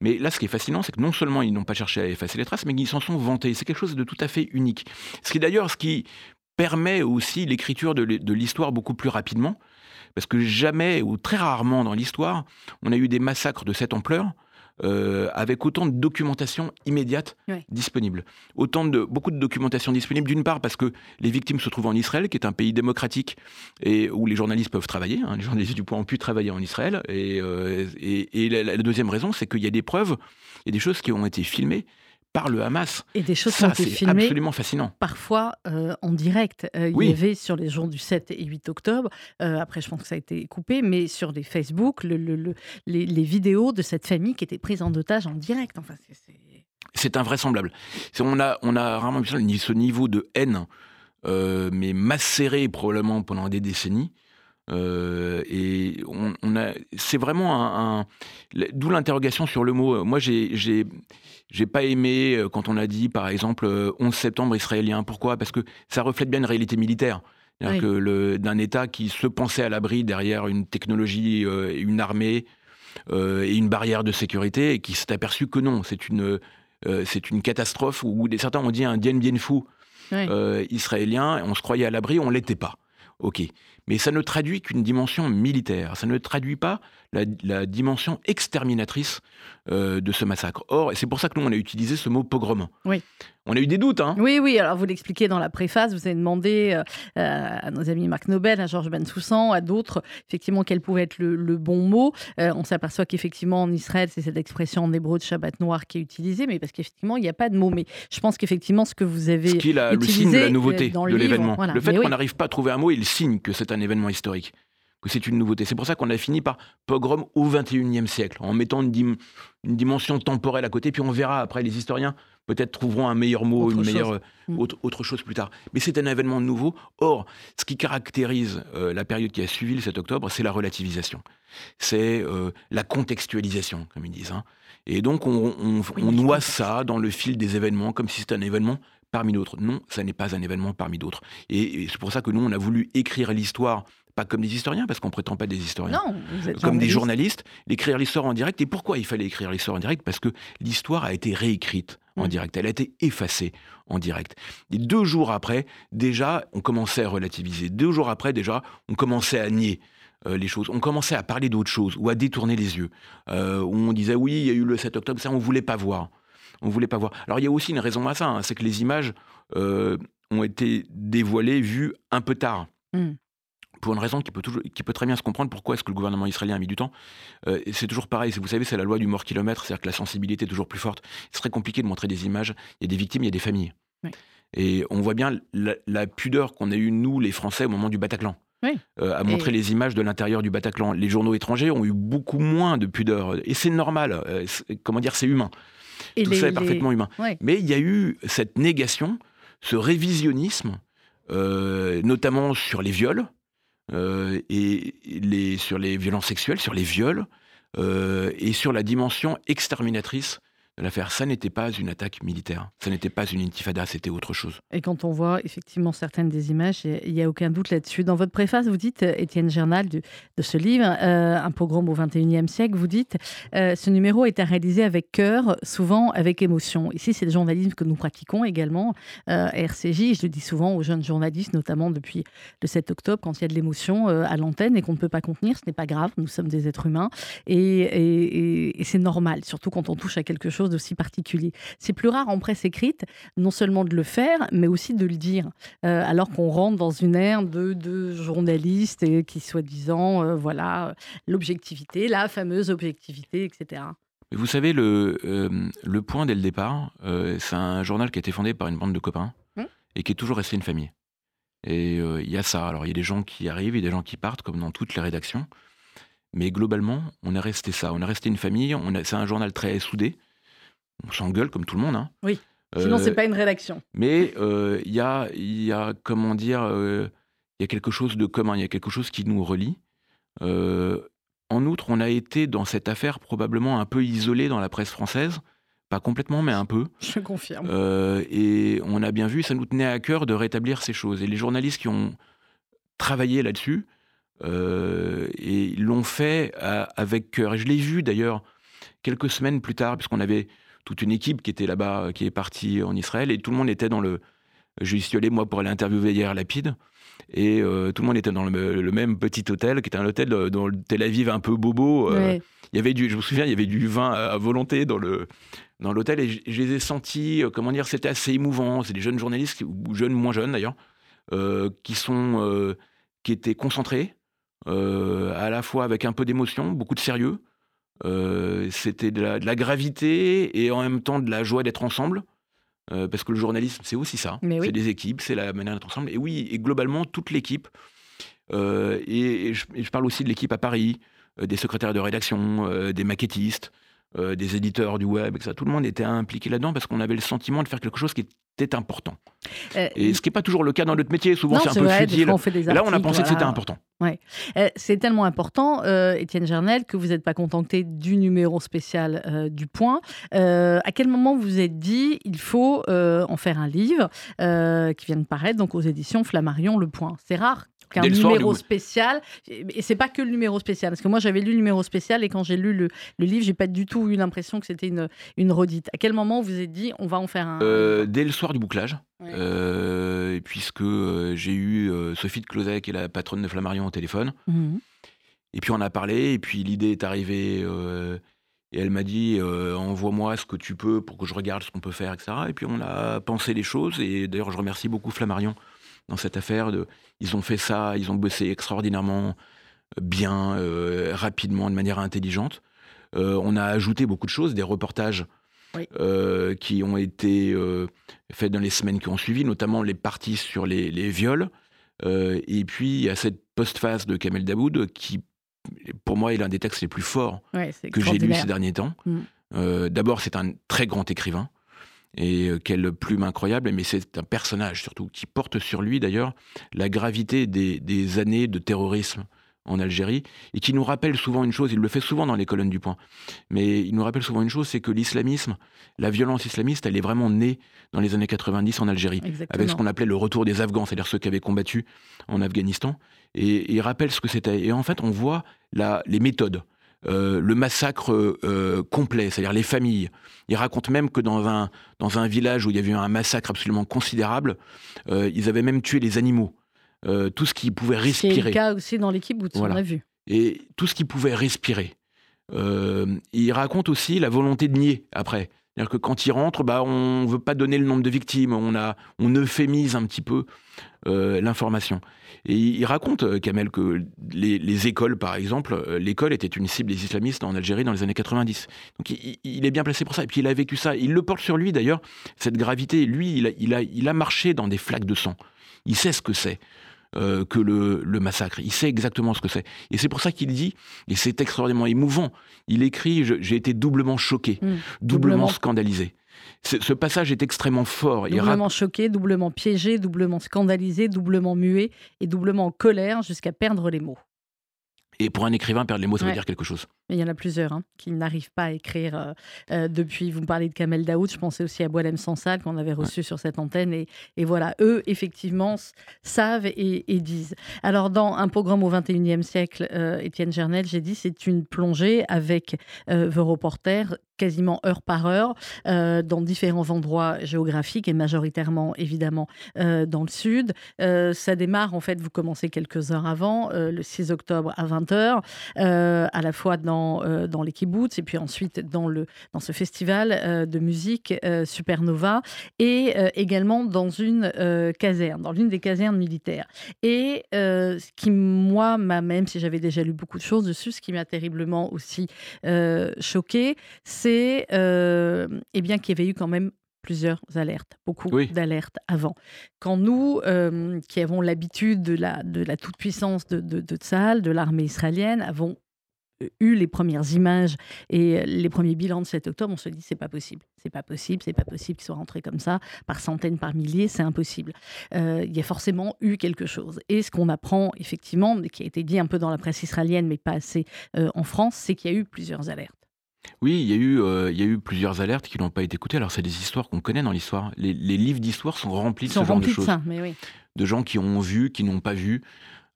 Mais là, ce qui est fascinant, c'est que non seulement ils n'ont pas cherché à effacer les traces, mais qu'ils s'en sont vantés. C'est quelque chose de tout à fait unique. Ce qui d'ailleurs ce qui permet aussi l'écriture de l'histoire beaucoup plus rapidement, parce que jamais, ou très rarement dans l'histoire, on a eu des massacres de cette ampleur euh, avec autant de documentation immédiate disponible. Autant de, beaucoup de documentation disponible, d'une part parce que les victimes se trouvent en Israël, qui est un pays démocratique et où les journalistes peuvent travailler. Hein, les journalistes du point ont pu travailler en Israël. Et, euh, et, la, deuxième raison, c'est qu'il y a des preuves, il y a des choses qui ont été filmées par le Hamas. Et des choses qui ont été filmées. absolument fascinant. Parfois euh, en direct. Euh, il y avait sur les jours du 7 et 8 octobre, euh, après je pense que ça a été coupé, mais sur les Facebook, le, le, les, les, vidéos de cette famille qui était prise en otage en direct. Enfin, c'est invraisemblable. On a, on a rarement vu ce niveau de haine, mais macéré probablement pendant des décennies. Euh, et on, a, c'est vraiment un, d'où l'interrogation sur le mot. Moi, j'ai, j'ai, pas aimé euh, quand on a dit, par exemple, 11 euh, septembre israélien. Pourquoi? Parce que ça reflète bien une réalité militaire. Que le, d'un État qui se pensait à l'abri derrière une technologie, une armée et une barrière de sécurité, et qui s'est aperçu que non, c'est une, c'est une catastrophe où certains ont dit un Dien Bien Phu israélien, on se croyait à l'abri, on l'était pas. Ok. Mais ça ne traduit qu'une dimension militaire. Ça ne traduit pas la, dimension exterminatrice euh, de ce massacre. Or, c'est pour ça que nous, on a utilisé ce mot pogrom. Oui. On a eu des doutes. Hein oui, oui. Alors, vous l'expliquez dans la préface. Vous avez demandé euh, euh, à nos amis Marc Nobel, à Georges Bensoussan, à d'autres, effectivement, quel pouvait être le, bon mot. on s'aperçoit qu'effectivement, en Israël, c'est cette expression en hébreu de Shabbat noir qui est utilisée, mais parce qu'effectivement, il n'y a pas de mot. Mais je pense qu'effectivement, ce que vous avez. Ce qui est le signe de la nouveauté de l'événement. Le fait qu'on n'arrive pas à trouver un mot, il signe que c'est un événement historique que c'est une nouveauté. C'est pour ça qu'on a fini par pogrom au XXIe siècle, en mettant une, dimension temporelle à côté, puis on verra après les historiens peut-être trouveront un meilleur mot, une meilleure euh, mm. autre, chose plus tard. Mais c'est un événement nouveau. Or, ce qui caractérise euh, la période qui a suivi le 7 octobre, c'est la relativisation, c'est euh, la contextualisation, comme ils disent. Hein. Et donc, on, noie ça dans le fil des événements, comme si c'était un événement parmi d'autres. Non, ça n'est pas un événement parmi d'autres. et c'est pour ça que nous, on a voulu écrire l'histoire pas comme des historiens, parce qu'on prétend pas des historiens, non, comme des journalistes, d'écrire l'histoire en direct. Et pourquoi il fallait écrire l'histoire en direct? Parce que l'histoire a été réécrite en mm. direct, elle a été effacée en direct. Et deux jours après, déjà, on commençait à relativiser. Deux jours après, déjà, on commençait à nier. Euh, les choses. On commençait à parler d'autres choses ou à détourner les yeux. Euh, on disait oui, il y a eu le 7 octobre, ça on voulait pas voir. On voulait pas voir. Alors il y a aussi une raison à ça, hein, c'est que les images euh, ont été dévoilées, vues un peu tard. Mm pour une raison qui peut, toujours, qui peut très bien se comprendre pourquoi est-ce que le gouvernement israélien a mis du temps. Euh, c'est toujours pareil, vous savez, c'est la loi du mort kilomètre, c'est-à-dire que la sensibilité est toujours plus forte. C'est très compliqué de montrer des images. Il y a des victimes, il y a des familles. Et on voit bien la, pudeur qu'on a eue, nous, les Français, au moment du Bataclan. Euh, à montrer les images de l'intérieur du Bataclan. Les journaux étrangers ont eu beaucoup moins de pudeur. Et c'est normal. Euh, comment dire, c'est humain. Et Tout ça est parfaitement humain. Mais il y a eu cette négation, ce révisionnisme, notamment sur les viols, euh, et sur les violences sexuelles, sur les viols, euh, et sur la dimension exterminatrice l'affaire. Ça n'était pas une attaque militaire, ça n'était pas une intifada, c'était autre chose. Et quand on voit effectivement certaines des images, il n'y a aucun doute là-dessus. Dans votre préface, vous dites, Étienne Gernal, de, ce livre, euh, Un pogrom au XXIe siècle, vous dites, euh, ce numéro est à réaliser avec cœur, souvent avec émotion. Ici, c'est le journalisme que nous pratiquons également euh, à RCJ. Je le dis souvent aux jeunes journalistes, notamment depuis le 7 octobre, quand il y a de l'émotion à l'antenne et qu'on ne peut pas contenir, ce n'est pas grave, nous sommes des êtres humains. Et c'est normal, surtout quand on touche à quelque chose d'aussi particulier. C'est plus rare en presse écrite, non seulement de le faire, mais aussi de le dire, euh, alors qu'on rentre dans une ère de, de journalistes et qui, soi-disant, euh, voilà, l'objectivité, la fameuse objectivité, etc. Vous savez, le, euh, le Point, dès le départ, c'est un journal qui a été fondé par une bande de copains Mmh. et qui est toujours resté une famille. Et il y a ça. Alors, il y a des gens qui arrivent, il y a des gens qui partent, comme dans toutes les rédactions. Mais globalement, on est resté ça. On est resté une famille. C'est un journal très soudé. On s'engueule comme tout le monde. hein. Oui. Sinon, Euh, c'est pas une rédaction. mais euh, il y, a, y a, comment dire, euh, il y a quelque chose de commun, il y a quelque chose qui nous relie. Euh, en outre, on a été dans cette affaire probablement un peu isolé dans la presse française, pas complètement, mais un peu. Je confirme. Euh, et on a bien vu, ça nous tenait à cœur de rétablir ces choses. Et les journalistes qui ont travaillé là-dessus, euh, et ils l'ont fait à- avec cœur. Et je l'ai vu d'ailleurs quelques semaines plus tard, puisqu'on avait toute une équipe qui était là-bas, qui est partie en Israël, et tout le monde était dans le. Je suis allé, moi, pour aller interviewer hier Lapide, et euh, tout le monde était dans le, le même petit hôtel, qui était un hôtel euh, dans le Tel Aviv un peu bobo. euh, Ouais. il y avait du, je me souviens, il y avait du vin à volonté dans le dans l'hôtel et je, je les ai sentis, euh, comment dire, c'était assez émouvant. C'est des jeunes journalistes ou jeunes, moins jeunes d'ailleurs, euh, qui sont, euh, qui étaient concentrés, euh, à la fois avec un peu d'émotion, beaucoup de sérieux. Euh, c'était de la, de la gravité et en même temps de la joie d'être ensemble. Euh, parce que le journalisme, c'est aussi ça. Oui. C'est des équipes, c'est la manière d'être ensemble. Et oui, et globalement, toute l'équipe. euh, et, et je, et je parle aussi de l'équipe à Paris, des secrétaires de rédaction, des maquettistes, euh, des éditeurs du web, etc. Tout le monde était impliqué là-dedans parce qu'on avait le sentiment de faire quelque chose qui était important. Euh, Et ce qui n'est pas toujours le cas dans notre métier. Souvent, c'est un peu futile. là, on a pensé que c'était important. Euh, c'est tellement important, Étienne Gernel, que vous n'êtes pas contenté du numéro spécial du Point. À quel moment vous vous êtes dit il faut en faire un livre qui vient de paraître donc aux éditions Flammarion Le Point? C'est rare le soir numéro spécial, et c'est pas que le numéro spécial, parce que moi j'avais lu le numéro spécial et quand j'ai lu le, le livre, j'ai pas du tout eu l'impression que c'était une, une redite. À quel moment vous vous êtes dit on va en faire un? Euh, dès le soir du bouclage, Ouais. euh, puisque euh, j'ai eu Sophie de Closet, qui est la patronne de Flammarion, au téléphone. Mhm. Et puis on a parlé, et puis l'idée est arrivée, euh, et elle m'a dit euh, envoie-moi ce que tu peux pour que je regarde ce qu'on peut faire, etc. Et puis on a pensé les choses, et d'ailleurs je remercie beaucoup Flammarion dans cette affaire. De, ils ont fait ça, ils ont bossé extraordinairement bien, euh, rapidement, de manière intelligente. Euh, on a ajouté beaucoup de choses, des reportages Oui. euh, qui ont été euh, faits dans les semaines qui ont suivi, notamment les parties sur les, les viols. Euh, et puis il y a cette postface de Kamel Daoud qui, pour moi, est l'un des textes les plus forts Ouais, que j'ai lu ces derniers temps. Mm. Euh, D'abord, c'est un très grand écrivain. Et euh, quelle plume incroyable, mais c'est un personnage surtout qui porte sur lui d'ailleurs la gravité des, des années de terrorisme en Algérie. Et qui nous rappelle souvent une chose, il le fait souvent dans les colonnes du Point, mais il nous rappelle souvent une chose, c'est que l'islamisme, la violence islamiste, elle est vraiment née dans les années 90 en Algérie. Avec ce qu'on appelait le retour des Afghans, c'est-à-dire ceux qui avaient combattu en Afghanistan. Et, et il rappelle ce que c'était. Et en fait, on voit la, les méthodes, euh, le massacre euh, complet, c'est-à-dire les familles. Il raconte même que dans un, dans un village où il y avait eu un massacre absolument considérable, euh, ils avaient même tué les animaux. Tout ce qui pouvait C'est le respirer cas aussi dans l'équipe, Voilà. on a vu. et tout ce qui pouvait respirer. Il raconte aussi la volonté de nier après. C'est-à-dire que quand il rentre, bah, on ne veut pas donner le nombre de victimes, on, a, on euphémise un petit peu euh, l'information. Et il, raconte, euh, Kamel, que les, les écoles, par exemple, euh, l'école était une cible des islamistes en Algérie dans les années 90. Donc il, il est bien placé pour ça. Et puis il a vécu ça. Il le porte sur lui d'ailleurs, cette gravité. Lui, il a, il a, il a marché dans des flaques de sang. Il sait ce que c'est. Euh, que le, le, massacre. Il sait exactement ce que c'est. Et c'est pour ça qu'il dit, et c'est extraordinairement émouvant, il écrit J'ai été doublement choqué, mmh. doublement, scandalisé. Ce passage est extrêmement fort. Doublement choqué, doublement piégé, doublement scandalisé, doublement muet et doublement en colère jusqu'à perdre les mots. Et pour un écrivain, perdre les mots, ça veut dire quelque chose. il y en a plusieurs hein, qui n'arrivent pas à écrire euh, euh, depuis. Vous me parlez de Kamel Daoud, je pensais aussi à Boilem Sansal qu'on avait reçu sur cette antenne. Et, et, voilà, eux, effectivement, savent et, disent. Alors, dans un programme au XXIe siècle, euh, Étienne Gernel, j'ai dit, c'est une plongée avec vos reporters quasiment heure par heure dans différents endroits géographiques et majoritairement évidemment dans le sud. ça démarre en fait, vous commencez quelques heures avant, le 6 octobre à 20 euh, à la fois dans, euh, dans les kibbutz et puis ensuite dans, le, dans ce festival euh, de musique Supernova et également dans une caserne, dans l'une des casernes militaires. Et ce qui, moi, même si j'avais déjà lu beaucoup de choses dessus, ce qui m'a terriblement aussi choqué, c'est eh bien qu'il y avait eu quand même plusieurs alertes, beaucoup d'alertes avant. Quand nous, euh, qui avons l'habitude de la, de la toute-puissance de, de, de de l'armée israélienne, avons euh, eu les premières images et les premiers bilans de 7 octobre, on se dit c'est pas possible, c'est pas possible, c'est pas possible qu'ils soient rentrés comme ça par centaines, par milliers, c'est impossible. Euh, il y a forcément eu quelque chose. Et ce qu'on apprend effectivement, qui a été dit un peu dans la presse israélienne, mais pas assez en France, c'est qu'il y a eu plusieurs alertes. Oui, il y, a eu, euh, il y a eu plusieurs alertes qui n'ont pas été écoutées. Alors, c'est des histoires qu'on connaît dans l'histoire. Les, livres d'histoire sont remplis de ce genre de choses. De, gens qui ont vu, qui n'ont pas vu.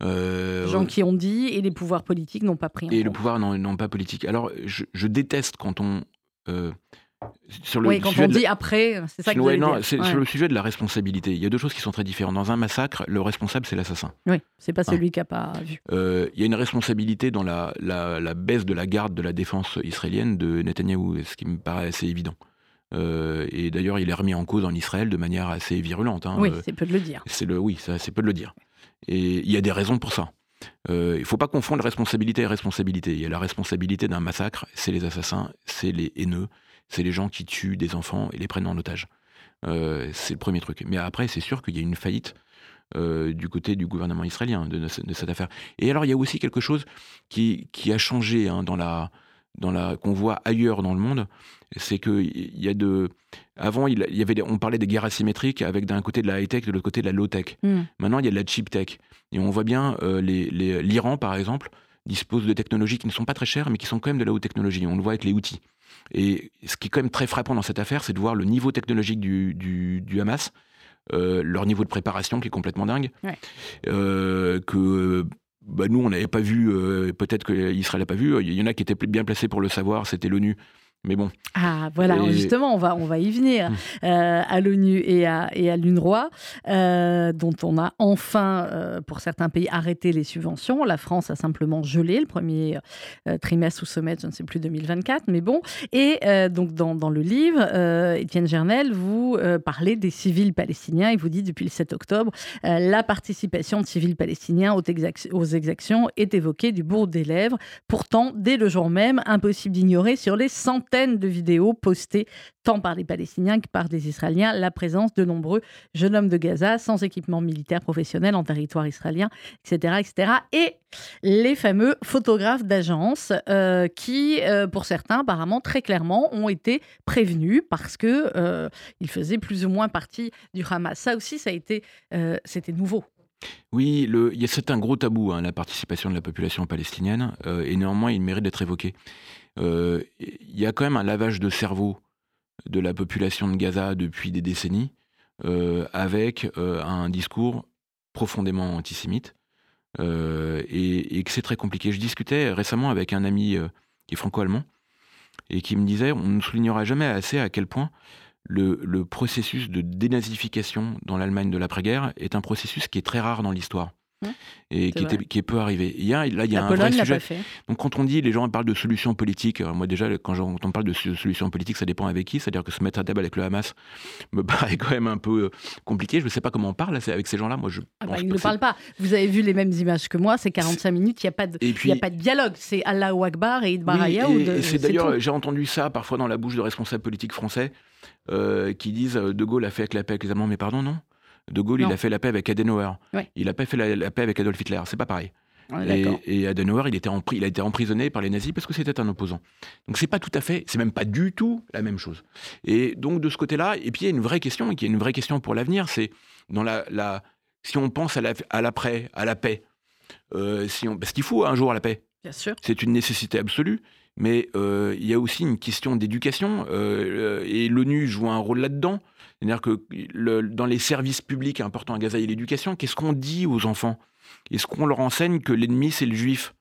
Euh, gens qui ont dit et les pouvoirs politiques n'ont pas pris. et le pouvoir n'ont pas politique. Alors, je, déteste quand on euh, sur le oui, quand on dit après, c'est ça que ouais, non, c'est sur le sujet de la responsabilité. Il y a deux choses qui sont très différentes. Dans un massacre, le responsable, c'est l'assassin. Oui, c'est pas celui qui n'a pas vu. Euh, il y a une responsabilité dans la, la, baisse de la garde de la défense israélienne de Netanyahou, ce qui me paraît assez évident. Euh, et d'ailleurs, il est remis en cause en Israël de manière assez virulente. Hein. Oui, c'est peu de le dire. C'est le, oui, c'est peu de le dire. Et il y a des raisons pour ça. Euh, il ne faut pas confondre responsabilité et responsabilité. Il y a la responsabilité d'un massacre, c'est les assassins, c'est les haineux, c'est les gens qui tuent des enfants et les prennent en otage. Euh, c'est le premier truc. Mais après, c'est sûr qu'il y a une faillite euh, du côté du gouvernement israélien de, cette affaire. Et alors, il y a aussi quelque chose qui, qui a changé hein, dans la, dans la, qu'on voit ailleurs dans le monde, c'est que il y a de, avant il y avait, on parlait des guerres asymétriques avec d'un côté de la high tech, de l'autre côté de la low tech. Hmm. Maintenant, il y a de la cheap tech, et on voit bien euh, l'Iran par exemple dispose de technologies qui ne sont pas très chères, mais qui sont quand même de la haute technologie. On le voit avec les outils. Et ce qui est quand même très frappant dans cette affaire, c'est de voir le niveau technologique du, du, Hamas, euh, leur niveau de préparation qui est complètement dingue, euh, que bah, nous, on n'avait pas vu, euh, peut-être qu'Israël n'a pas vu, il y en a qui étaient bien placés pour le savoir, c'était l'ONU. Mais bon. Ah, voilà, justement, on va, on va y venir hum. euh, à l'ONU et à, et à l'UNRWA, euh, dont on a enfin, euh, pour certains pays, arrêté les subventions. La France a simplement gelé le premier trimestre ou sommet, je ne sais plus, 2024, mais bon. Et donc, dans, dans, le livre, Étienne Gernel, vous parlez des civils palestiniens et vous dites, depuis le 7 octobre, la participation de civils palestiniens aux, aux exactions est évoquée du bout des lèvres. Pourtant, dès le jour même, impossible d'ignorer sur les centaines de vidéos postées tant par les Palestiniens que par des Israéliens la présence de nombreux jeunes hommes de Gaza sans équipement militaire professionnel en territoire israélien, etc. etc. Et les fameux photographes d'agence euh, qui, euh, pour certains, apparemment très clairement, ont été prévenus parce que euh, ils faisaient plus ou moins partie du Hamas. Ça aussi, ça a été, c'était nouveau. Oui, c'est un gros tabou, hein, la participation de la population palestinienne, et néanmoins, il mérite d'être évoqué il euh, y a quand même un lavage de cerveau de la population de Gaza depuis des décennies, euh, avec euh, un discours profondément antisémite, et, que c'est très compliqué. Je discutais récemment avec un ami qui est franco-allemand, et qui me disait, on ne soulignera jamais assez à quel point le processus de dénazification dans l'Allemagne de l'après-guerre est un processus qui est très rare dans l'histoire. Mmh. et qui, était, qui, peut arriver. Il y a, là, il y a un vrai sujet. Donc, quand on dit, les gens parlent de solutions politiques, moi déjà, quand on parle de solutions politiques, ça dépend avec qui. C'est-à-dire que se mettre à table avec le Hamas <laughs> me paraît quand même un peu euh, compliqué. Je ne sais pas comment on parle avec ces gens-là. Moi, je ah bah, ils ne parlent pas. Vous avez vu les mêmes images que moi. C'est 45 minutes. Il n'y a pas de, a pas de dialogue. C'est Allah Akbar et Idbaraya. Oui, et, c'est d'ailleurs, j'ai entendu ça parfois dans la bouche de responsables politiques français euh, qui disent euh, De Gaulle a fait avec la paix avec les Allemands, mais pardon, non? De Gaulle, il a fait la paix avec Adenauer. Ouais. Il n'a pas fait la, la paix avec Adolf Hitler. C'est pas pareil. Et, Adenauer, il, était en, il a été emprisonné par les nazis parce que c'était un opposant. Donc c'est pas tout à fait, c'est même pas du tout la même chose. Et donc de ce côté-là, et puis il y a une vraie question, et qui est une vraie question pour l'avenir, c'est dans la, la, si on pense à la- à l'après, à, la paix, euh, si on, parce qu'il faut un jour la paix, Bien sûr. c'est une nécessité absolue. Mais euh, il y a aussi une question d'éducation euh, et l'ONU joue un rôle là-dedans. C'est-à-dire que le- dans les services publics importants à Gaza, a l'éducation. Qu'est-ce qu'on dit aux enfants? Est-ce qu'on leur enseigne que l'ennemi, c'est le juif?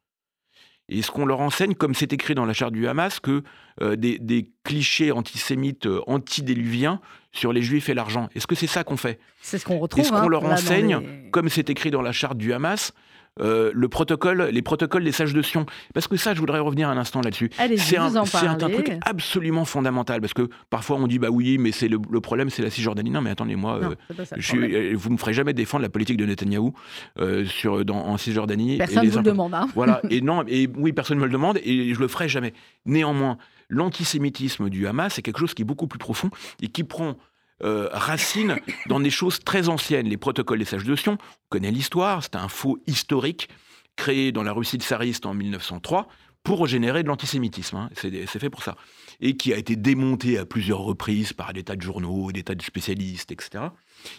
Est-ce qu'on leur enseigne, comme c'est écrit dans la charte du Hamas, que euh, des, des clichés antisémites, euh, antidéluviens sur les juifs et l'argent? Est-ce que c'est ça qu'on fait? C'est ce qu'on retrouve. Est-ce qu'on hein, leur enseigne, les- comme c'est écrit dans la charte du Hamas, euh, le protocole, les protocoles des sages de Sion Parce que ça, je voudrais revenir un instant là-dessus. C'est un, truc absolument fondamental parce que parfois on dit bah oui mais c'est le, le problème c'est la Cisjordanie non mais attendez moi Non, euh, euh, vous me ferez jamais défendre la politique de Netanyahou euh, sur dans, en Cisjordanie Personne ne vous le demande. hein. Voilà, <laughs> et non, et oui, personne ne me le demande, et je le ferai jamais. Néanmoins, l'antisémitisme du Hamas, c'est quelque chose qui est beaucoup plus profond et qui prend euh, racine dans des choses très anciennes. Les protocoles des sages de Sion, on connaît l'histoire, c'est un faux historique créé dans la Russie tsariste en 1903 pour générer de l'antisémitisme. hein. C'est c'est fait pour ça. Et qui a été démonté à plusieurs reprises par des tas de journaux, des tas de spécialistes, etc.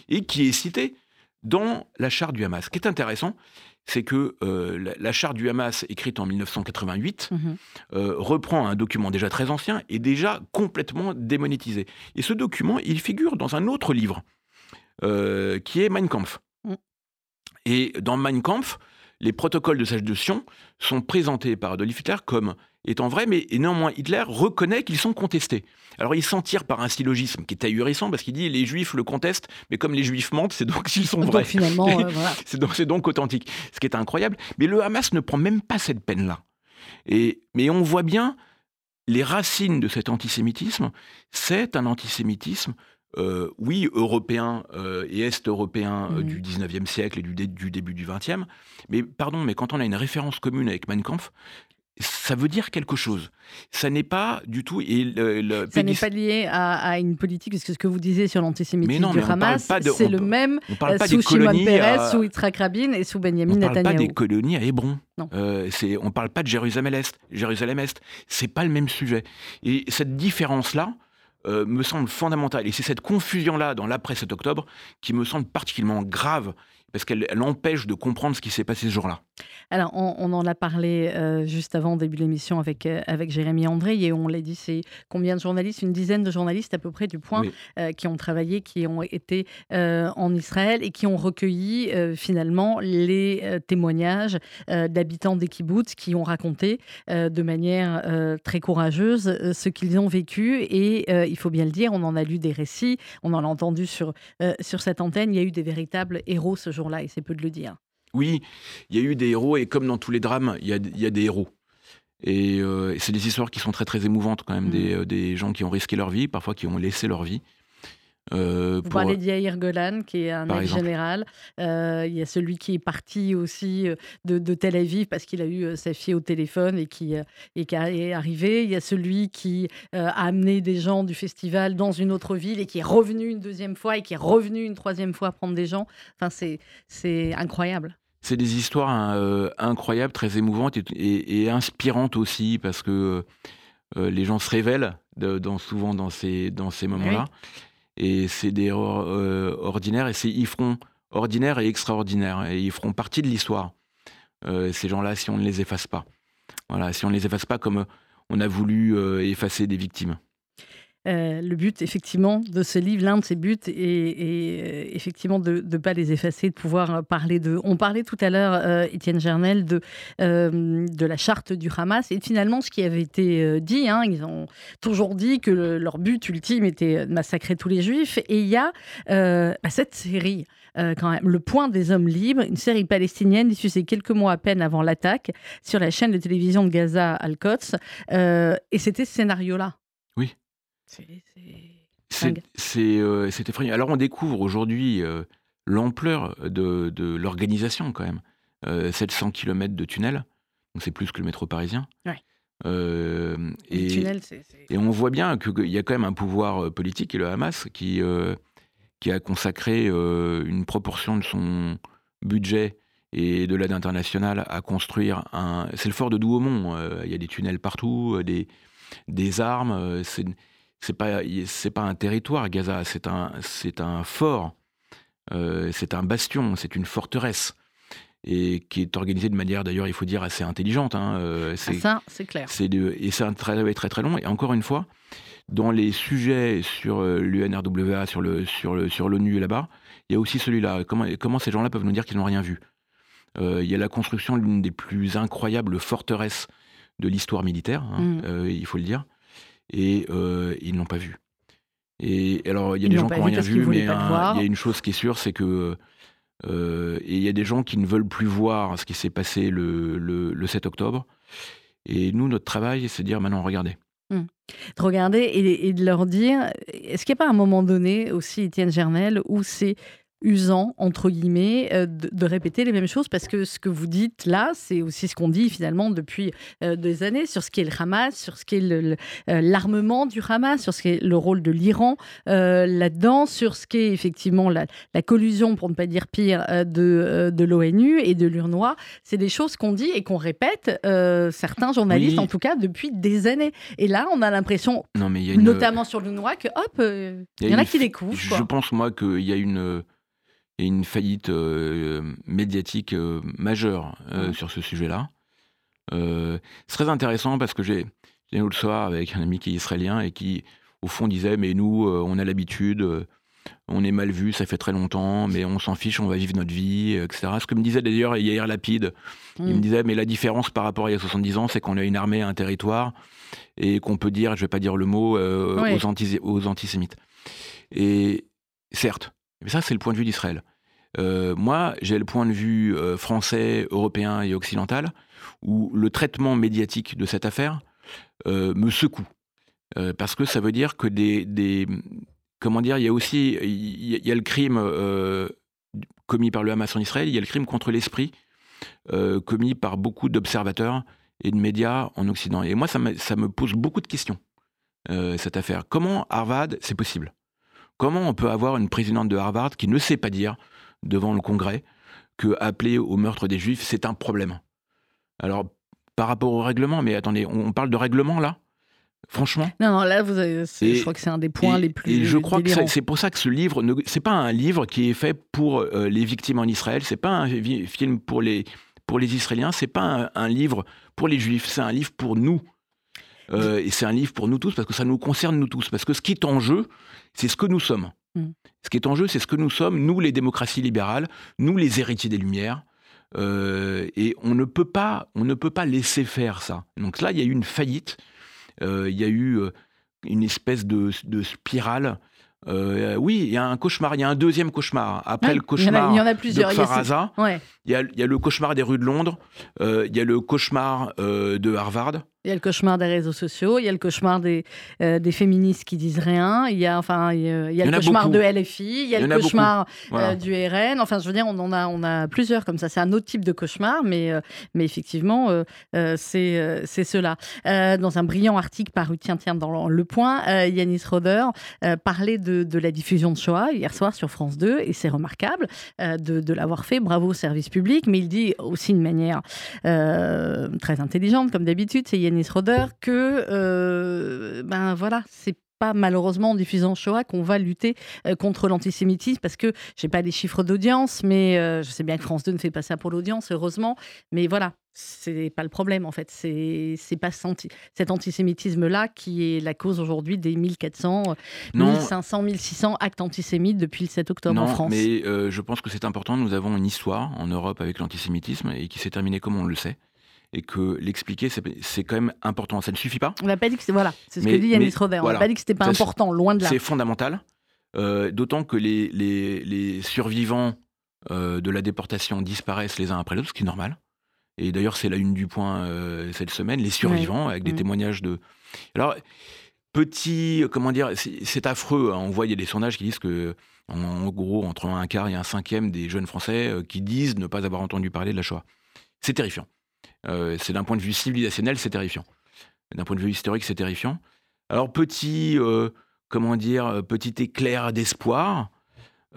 Et qui est cité dans la charte du Hamas. Ce qui est intéressant, c'est que euh, la, la charte du Hamas, écrite en 1988, Mhm. euh, reprend un document déjà très ancien et déjà complètement démonétisé. Et ce document, il figure dans un autre livre, euh, qui est Mein Kampf. Mm. Et dans Mein Kampf, les protocoles de sage de Sion sont présentés par Adolf Hitler comme étant vrais, mais néanmoins Hitler reconnaît qu'ils sont contestés. Alors il s'en tire par un syllogisme qui est ahurissant parce qu'il dit les juifs le contestent, mais comme les juifs mentent, c'est donc s'ils sont vrais. Finalement, <laughs> euh, voilà. C'est donc, c'est donc authentique, ce qui est incroyable. Mais le Hamas ne prend même pas cette peine-là. Et, mais on voit bien les racines de cet antisémitisme. C'est un antisémitisme, euh, oui, européen euh, et est-européen euh, Mhm. du 19e siècle et du, dé- du début du 20e. Mais pardon, mais quand on a une référence commune avec Mein Kampf, ça veut dire quelque chose. Ça n'est pas du tout. Et le, le- Ça n'est pas lié à, à une politique, parce que ce que vous disiez sur l'antisémitisme du Hamas, c'est le même on parle euh, pas sous Shimon. Peres, à- sous Yitzhak Rabin et sous Benjamin On ne parle pas des colonies à Hébron. Euh, on ne parle pas de Jérusalem-Est. Jérusalem-Est, c'est pas le même sujet. Et cette différence-là euh, me semble fondamentale. Et c'est cette confusion-là dans l'après 7 octobre qui me semble particulièrement grave parce qu'elle elle empêche de comprendre ce qui s'est passé ce jour-là. Alors, on, on en a parlé euh, juste avant début de l'émission avec, euh, avec Jérémy André, et on l'a dit, c'est combien de journalistes? Une dizaine de journalistes à peu près du point Oui. euh, qui ont travaillé, qui ont été en Israël et qui ont recueilli finalement les témoignages d'habitants des kibbutz qui ont raconté de manière très courageuse ce qu'ils ont vécu. Et il faut bien le dire, on en a lu des récits, on en a entendu sur, sur cette antenne, il y a eu des véritables héros ce jour-là, et c'est peu de le dire. Oui, il y a eu des héros, et comme dans tous les drames, il y a, y a des héros. Et, euh, et c'est des histoires qui sont très très émouvantes quand même, Mm. des, euh, des gens qui ont risqué leur vie, parfois qui ont laissé leur vie. Euh, Vous pour- parlez d'Yair Golan, qui est un ex-général. Euh, il y a celui qui est parti aussi de, de Tel Aviv parce qu'il a eu sa fille au téléphone et qui, et qui est arrivé. Il y a celui qui euh, a amené des gens du festival dans une autre ville et qui est revenu une deuxième fois et qui est revenu une troisième fois prendre des gens. Enfin, c'est incroyable. C'est des histoires hein, euh, incroyables, très émouvantes et, et- et inspirantes aussi, parce que euh, les gens se révèlent de- dans, souvent dans ces, dans ces moments-là. Et c'est des héros euh, ordinaires, et c'est, ils feront ordinaires et extraordinaires, et ils feront partie de l'histoire. Euh, ces gens-là, si on ne les efface pas. Voilà, si on ne les efface pas comme on a voulu effacer des victimes. Euh, le but, effectivement, de ce livre, l'un de ses buts est, euh, effectivement de ne pas les effacer, de pouvoir euh, parler de. On parlait tout à l'heure, euh, Étienne Gernel, de, euh, la charte du Hamas et finalement ce qui avait été euh, dit. hein, ils ont toujours dit que le- leur but ultime était de massacrer tous les juifs. Et il y a euh, bah, cette série. euh, quand même, Le Point des Hommes Libres, une série palestinienne diffusée quelques mois à peine avant l'attaque sur la chaîne de télévision de Gaza Al-Quds. Euh, et c'était ce scénario-là. C'est- euh, c'est effrayant. Alors on découvre aujourd'hui euh, l'ampleur de, de l'organisation quand même. Euh, 700 km de tunnels, donc c'est plus que le métro parisien. Ouais. Euh, et, on voit bien qu'il y a quand même un pouvoir euh, politique, et le Hamas, qui, euh, qui a consacré une proportion de son budget et de l'aide internationale à construire un. C'est le fort de Douaumont. Il y a des tunnels partout, des, des armes. C'est c'est pas c'est pas un territoire Gaza, c'est un c'est un fort, c'est un bastion, c'est une forteresse et qui est organisé de manière d'ailleurs il faut dire assez intelligente. Hein, euh, c'est, ça, c'est clair. C'est de, et c'est un travail très très long. Et encore une fois, dans les sujets sur euh, l'UNRWA, sur, le, sur, le, sur l'ONU là-bas, il y a aussi celui-là. Comment, comment ces gens-là peuvent nous dire qu'ils n'ont rien vu? Euh, Il y a la construction d'une des plus incroyables forteresses de l'histoire militaire, hein, mm. il faut le dire, et ils ne l'ont pas vu. Et alors, il y a des gens qui n'ont rien vu, mais il y a une chose qui est sûre, c'est que euh, et il y a des gens qui ne veulent plus voir ce qui s'est passé le, le, 7 octobre. Et nous, notre travail, c'est de dire maintenant, regardez. Mmh. De regarder et, et, de leur dire, est-ce qu'il n'y a pas un moment donné aussi, Étienne Gernel, où c'est usant, entre guillemets, euh, de, répéter les mêmes choses parce que ce que vous dites là, c'est aussi ce qu'on dit finalement depuis euh, des années sur ce qu'est le Hamas, sur ce qu'est euh, l'armement du Hamas, sur ce qu'est le rôle de l'Iran là-dedans, sur ce qu'est effectivement la, collusion, pour ne pas dire pire, de, de l'ONU et de l'URNOI. C'est des choses qu'on dit et qu'on répète, certains journalistes en tout cas, depuis des années. Et là, on a l'impression, notamment sur l'URNOI, que hop, il y, en a qui découvrent. Je pense moi qu'il y a une une faillite euh, médiatique euh, majeure euh, sur ce sujet-là. c'est très intéressant parce que j'ai l'autre soir avec un ami qui est israélien et qui, au fond, disait Mais nous, on a l'habitude, on est mal vu, ça fait très longtemps, mais on s'en fiche, on va vivre notre vie, etc. Ce que me disait d'ailleurs Yair Lapide, il me mm. disait Mais la différence par rapport à il y a 70 ans, c'est qu'on a une armée, un territoire, et qu'on peut dire, je ne vais pas dire le mot, aux, aux antisémites. Et certes, mais ça, c'est le point de vue d'Israël. Euh, moi, j'ai le point de vue euh, français, européen et occidental, où le traitement médiatique de cette affaire euh, me secoue. parce que ça veut dire que des, comment dire, il y a aussi il y, a le crime commis par le Hamas en Israël, il y a le crime contre l'esprit commis par beaucoup d'observateurs et de médias en Occident. Et moi, ça me, ça me pose beaucoup de questions, cette affaire. Comment Harvard, c'est possible? Comment on peut avoir une présidente de Harvard qui ne sait pas dire devant le Congrès que appeler au meurtre des Juifs, c'est un problème? Alors, par rapport au règlement, mais attendez, on parle de règlement là? Franchement? Non, non, là, vous je crois que c'est un des points les plus. Et je crois que c'est pour ça que ce livre, ce c'est pas un livre qui est fait pour euh, les victimes en Israël, c'est pas un film pour les, pour les Israéliens, c'est pas un, livre pour les Juifs, c'est un livre pour nous. Euh, et c'est un livre pour nous tous parce que ça nous concerne nous tous. Parce que ce qui est en jeu, c'est ce que nous sommes. Mm. Ce qui est en jeu, c'est ce que nous sommes, nous les démocraties libérales, nous les héritiers des Lumières. Euh, et on ne peut pas, on ne peut pas laisser faire ça. Donc là, il y a eu une faillite. Euh, il y a eu une espèce de, spirale. oui, il y a un cauchemar. Il y a un deuxième cauchemar. Après le cauchemar il y en a, plusieurs. de Faraza, il, y a, il, y a, le cauchemar des rues de Londres. il y a le cauchemar de Harvard. Il y a le cauchemar des réseaux sociaux, il y a le cauchemar des, euh, des féministes qui disent rien, il y a, enfin, il y a, le cauchemar de LFI, il y a le cauchemar euh, du RN. Enfin, je veux dire, on en a, on a plusieurs comme ça. C'est un autre type de cauchemar, mais, euh, mais effectivement, c'est c'est cela. dans un brillant article paru, tiens, tiens, dans Le Point, Yanis Roder parlait de, de, la diffusion de Shoah hier soir sur France 2, et c'est remarquable de, de l'avoir fait. Bravo au service public, mais il dit aussi de manière très intelligente, comme d'habitude, c'est Roder que euh, ben voilà, c'est pas malheureusement en diffusant Shoah qu'on va lutter euh, contre l'antisémitisme parce que j'ai pas les chiffres d'audience, mais euh, je sais bien que France 2 ne fait pas ça pour l'audience, heureusement. Mais voilà, c'est pas le problème en fait. C'est pas cet antisémitisme-là qui est la cause aujourd'hui des 1400, 1500, 1600 actes antisémites depuis le 7 octobre en France. Mais je pense que c'est important. Nous avons une histoire en Europe avec l'antisémitisme et qui s'est terminée comme on le sait et que l'expliquer, c'est quand même important. Ça ne suffit pas. On n'a pas dit que voilà, c'est ce que dit Yannis Roder. On n'a pas dit que c'était pas important, loin de là. C'est fondamental, euh, d'autant que les, les, les survivants euh, de la déportation disparaissent les uns après l'autre, ce qui est normal. Et d'ailleurs, c'est la une du point euh, cette semaine, les survivants, avec des témoignages de. Alors, petit, comment dire, c'est affreux. Hein. On voit, il y a des sondages qui disent que, en, gros, entre un quart et un cinquième des jeunes Français qui disent ne pas avoir entendu parler de la Shoah. C'est terrifiant. Euh, c'est d'un point de vue civilisationnel, c'est terrifiant. D'un point de vue historique, c'est terrifiant. Alors petit, euh, comment dire, petit éclair d'espoir.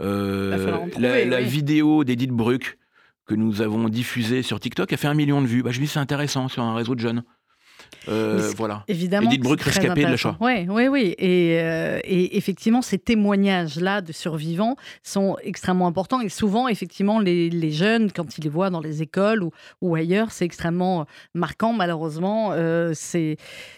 Euh, la, vidéo d'Edith Bruck que nous avons diffusée sur TikTok a fait un million de vues. Bah, je me dis c'est intéressant sur un réseau de jeunes. Euh, voilà. Évidemment. Edith Bruck rescapée de l'achat. Oui, oui, oui. Et, euh, et effectivement, ces témoignages-là de survivants sont extrêmement importants. Et souvent, effectivement, les, les, jeunes, quand ils les voient dans les écoles ou, ou ailleurs, c'est extrêmement marquant. Malheureusement, euh, c'est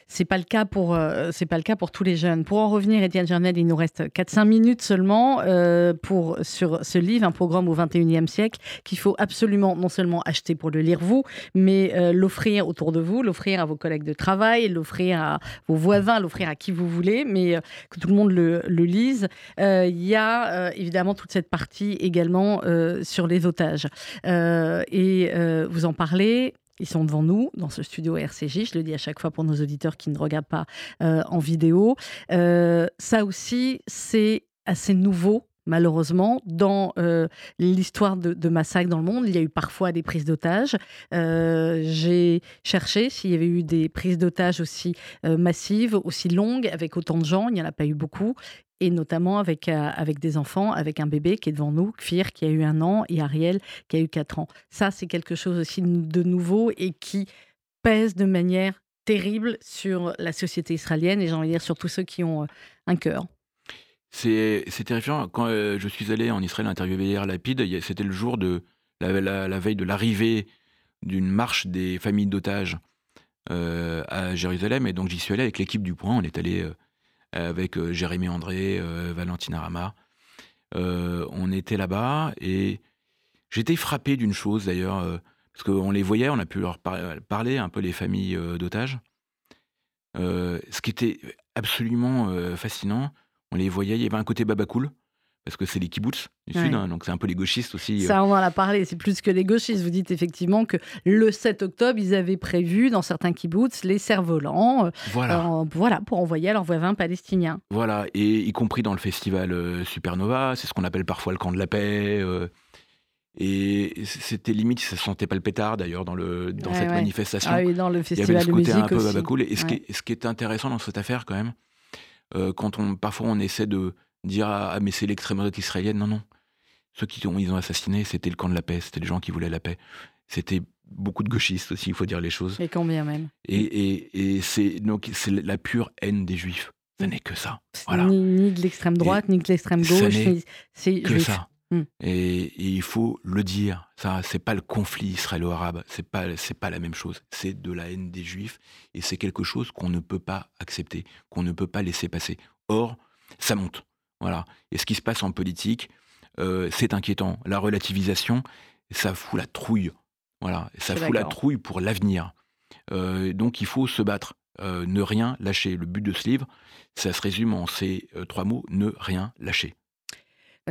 c'est pas le cas pour euh, c'est pas le cas pour tous les jeunes. Pour en revenir, Étienne Jernel, il nous reste 4-5 minutes seulement euh, pour sur ce livre, un programme au 21e siècle qu'il faut absolument non seulement acheter pour le lire vous, mais euh, l'offrir autour de vous, l'offrir à vos collègues de travail, l'offrir à vos voisins, l'offrir à qui vous voulez, mais que tout le monde le, lise. Il y a évidemment toute cette partie également sur les otages et vous en parlez. Ils sont devant nous dans ce studio RCJ. Je le dis à chaque fois pour nos auditeurs qui ne regardent pas euh, en vidéo. Euh, ça aussi, c'est assez nouveau malheureusement, dans euh, l'histoire de, massacres dans le monde. Il y a eu parfois des prises d'otages. J'ai cherché s'il y avait eu des prises d'otages aussi massives, aussi longues, avec autant de gens. Il n'y en a pas eu beaucoup et notamment avec, euh, avec des enfants, avec un bébé qui est devant nous, Kfir qui a eu un an et Ariel qui a eu quatre ans. Ça, c'est quelque chose aussi de nouveau et qui pèse de manière terrible sur la société israélienne et j'ai envie de dire sur tous ceux qui ont euh, un cœur. C'est terrifiant. Quand euh, je suis allé en Israël interviewer hier Lapide, c'était le jour de la, veille de l'arrivée d'une marche des familles d'otages à Jérusalem. Et donc j'y suis allé avec l'équipe du Point. On est allé avec euh, Jérémy André, euh, Valentina Rama. Euh, on était là-bas et j'étais frappé d'une chose d'ailleurs, parce qu'on les voyait, on a pu leur parler un peu les familles d'otages. ce qui était absolument fascinant, on les voyait, il y avait un côté babacool, parce que c'est les kibbutz du Sud, hein, donc c'est un peu les gauchistes aussi. Ça, on en parler, c'est plus que les gauchistes. Vous dites effectivement que le 7 octobre, ils avaient prévu dans certains kibbutz les cerfs-volants, euh, voilà. pour envoyer à leurs voisins palestiniens. Voilà, et y compris dans le festival euh, Supernova, c'est ce qu'on appelle parfois le camp de la paix. Euh, et c'était limite, ça sentait pas le pétard d'ailleurs dans, le, dans cette manifestation. Ah oui, dans le festival Il y avait ce côté un peu babacool. Et ce, qui est, ce qui est intéressant dans cette affaire quand même, quand on, parfois on essaie de dire ah, mais c'est l'extrême droite israélienne. Non, non. Ceux qui ont, ils ont assassiné, c'était le camp de la paix, c'était les gens qui voulaient la paix. C'était beaucoup de gauchistes aussi, il faut dire les choses. Et combien même? Et, et, et c'est donc c'est la pure haine des juifs. Ça n'est que ça. Voilà. Ni, de l'extrême droite, ni de l'extrême gauche. C'est que ça. Hmm. Et, il faut le dire, ça, c'est pas le conflit israélo-arabe, c'est pas, c'est pas la même chose. C'est de la haine des juifs et c'est quelque chose qu'on ne peut pas accepter, qu'on ne peut pas laisser passer. Or, ça monte. Voilà. Et ce qui se passe en politique, euh, c'est inquiétant. La relativisation, ça fout la trouille. Voilà. Ça fout la trouille pour l'avenir. Euh, donc il faut se battre. Euh, ne rien lâcher. Le but de ce livre, ça se résume en ces trois mots ne rien lâcher.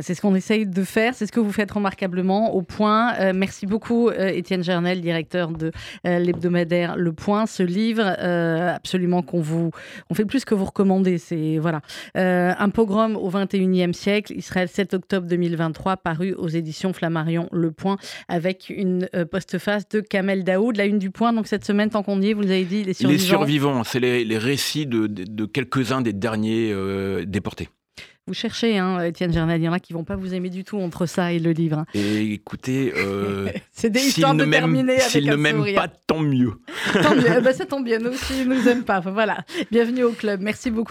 C'est ce qu'on essaye de faire, c'est ce que vous faites remarquablement au point. Euh, merci beaucoup euh, Étienne Gernel, directeur de euh, l'hebdomadaire Le Point. Ce livre, absolument qu'on vous, on fait plus que vous recommander. C'est voilà un pogrom au 21e siècle, Israël 7 octobre 2023, paru aux éditions Flammarion Le Point, avec une postface de Kamel Daoud, la une du Point. Donc cette semaine, tant qu'on y est, vous avez dit les survivants. Les survivants, c'est les, récits de quelques-uns des derniers déportés. Vous cherchez, hein, Étienne Gernal, il y en a qui vont pas vous aimer du tout entre ça et le livre. Hein. Et écoutez, euh, <laughs> c'est des histoires de terminer S'ils ne m'aiment pas, tant mieux. tant mieux. Eh <laughs> ben, ça tombe bien, nous aussi, ils nous aiment pas. voilà. Bienvenue au club. Merci beaucoup.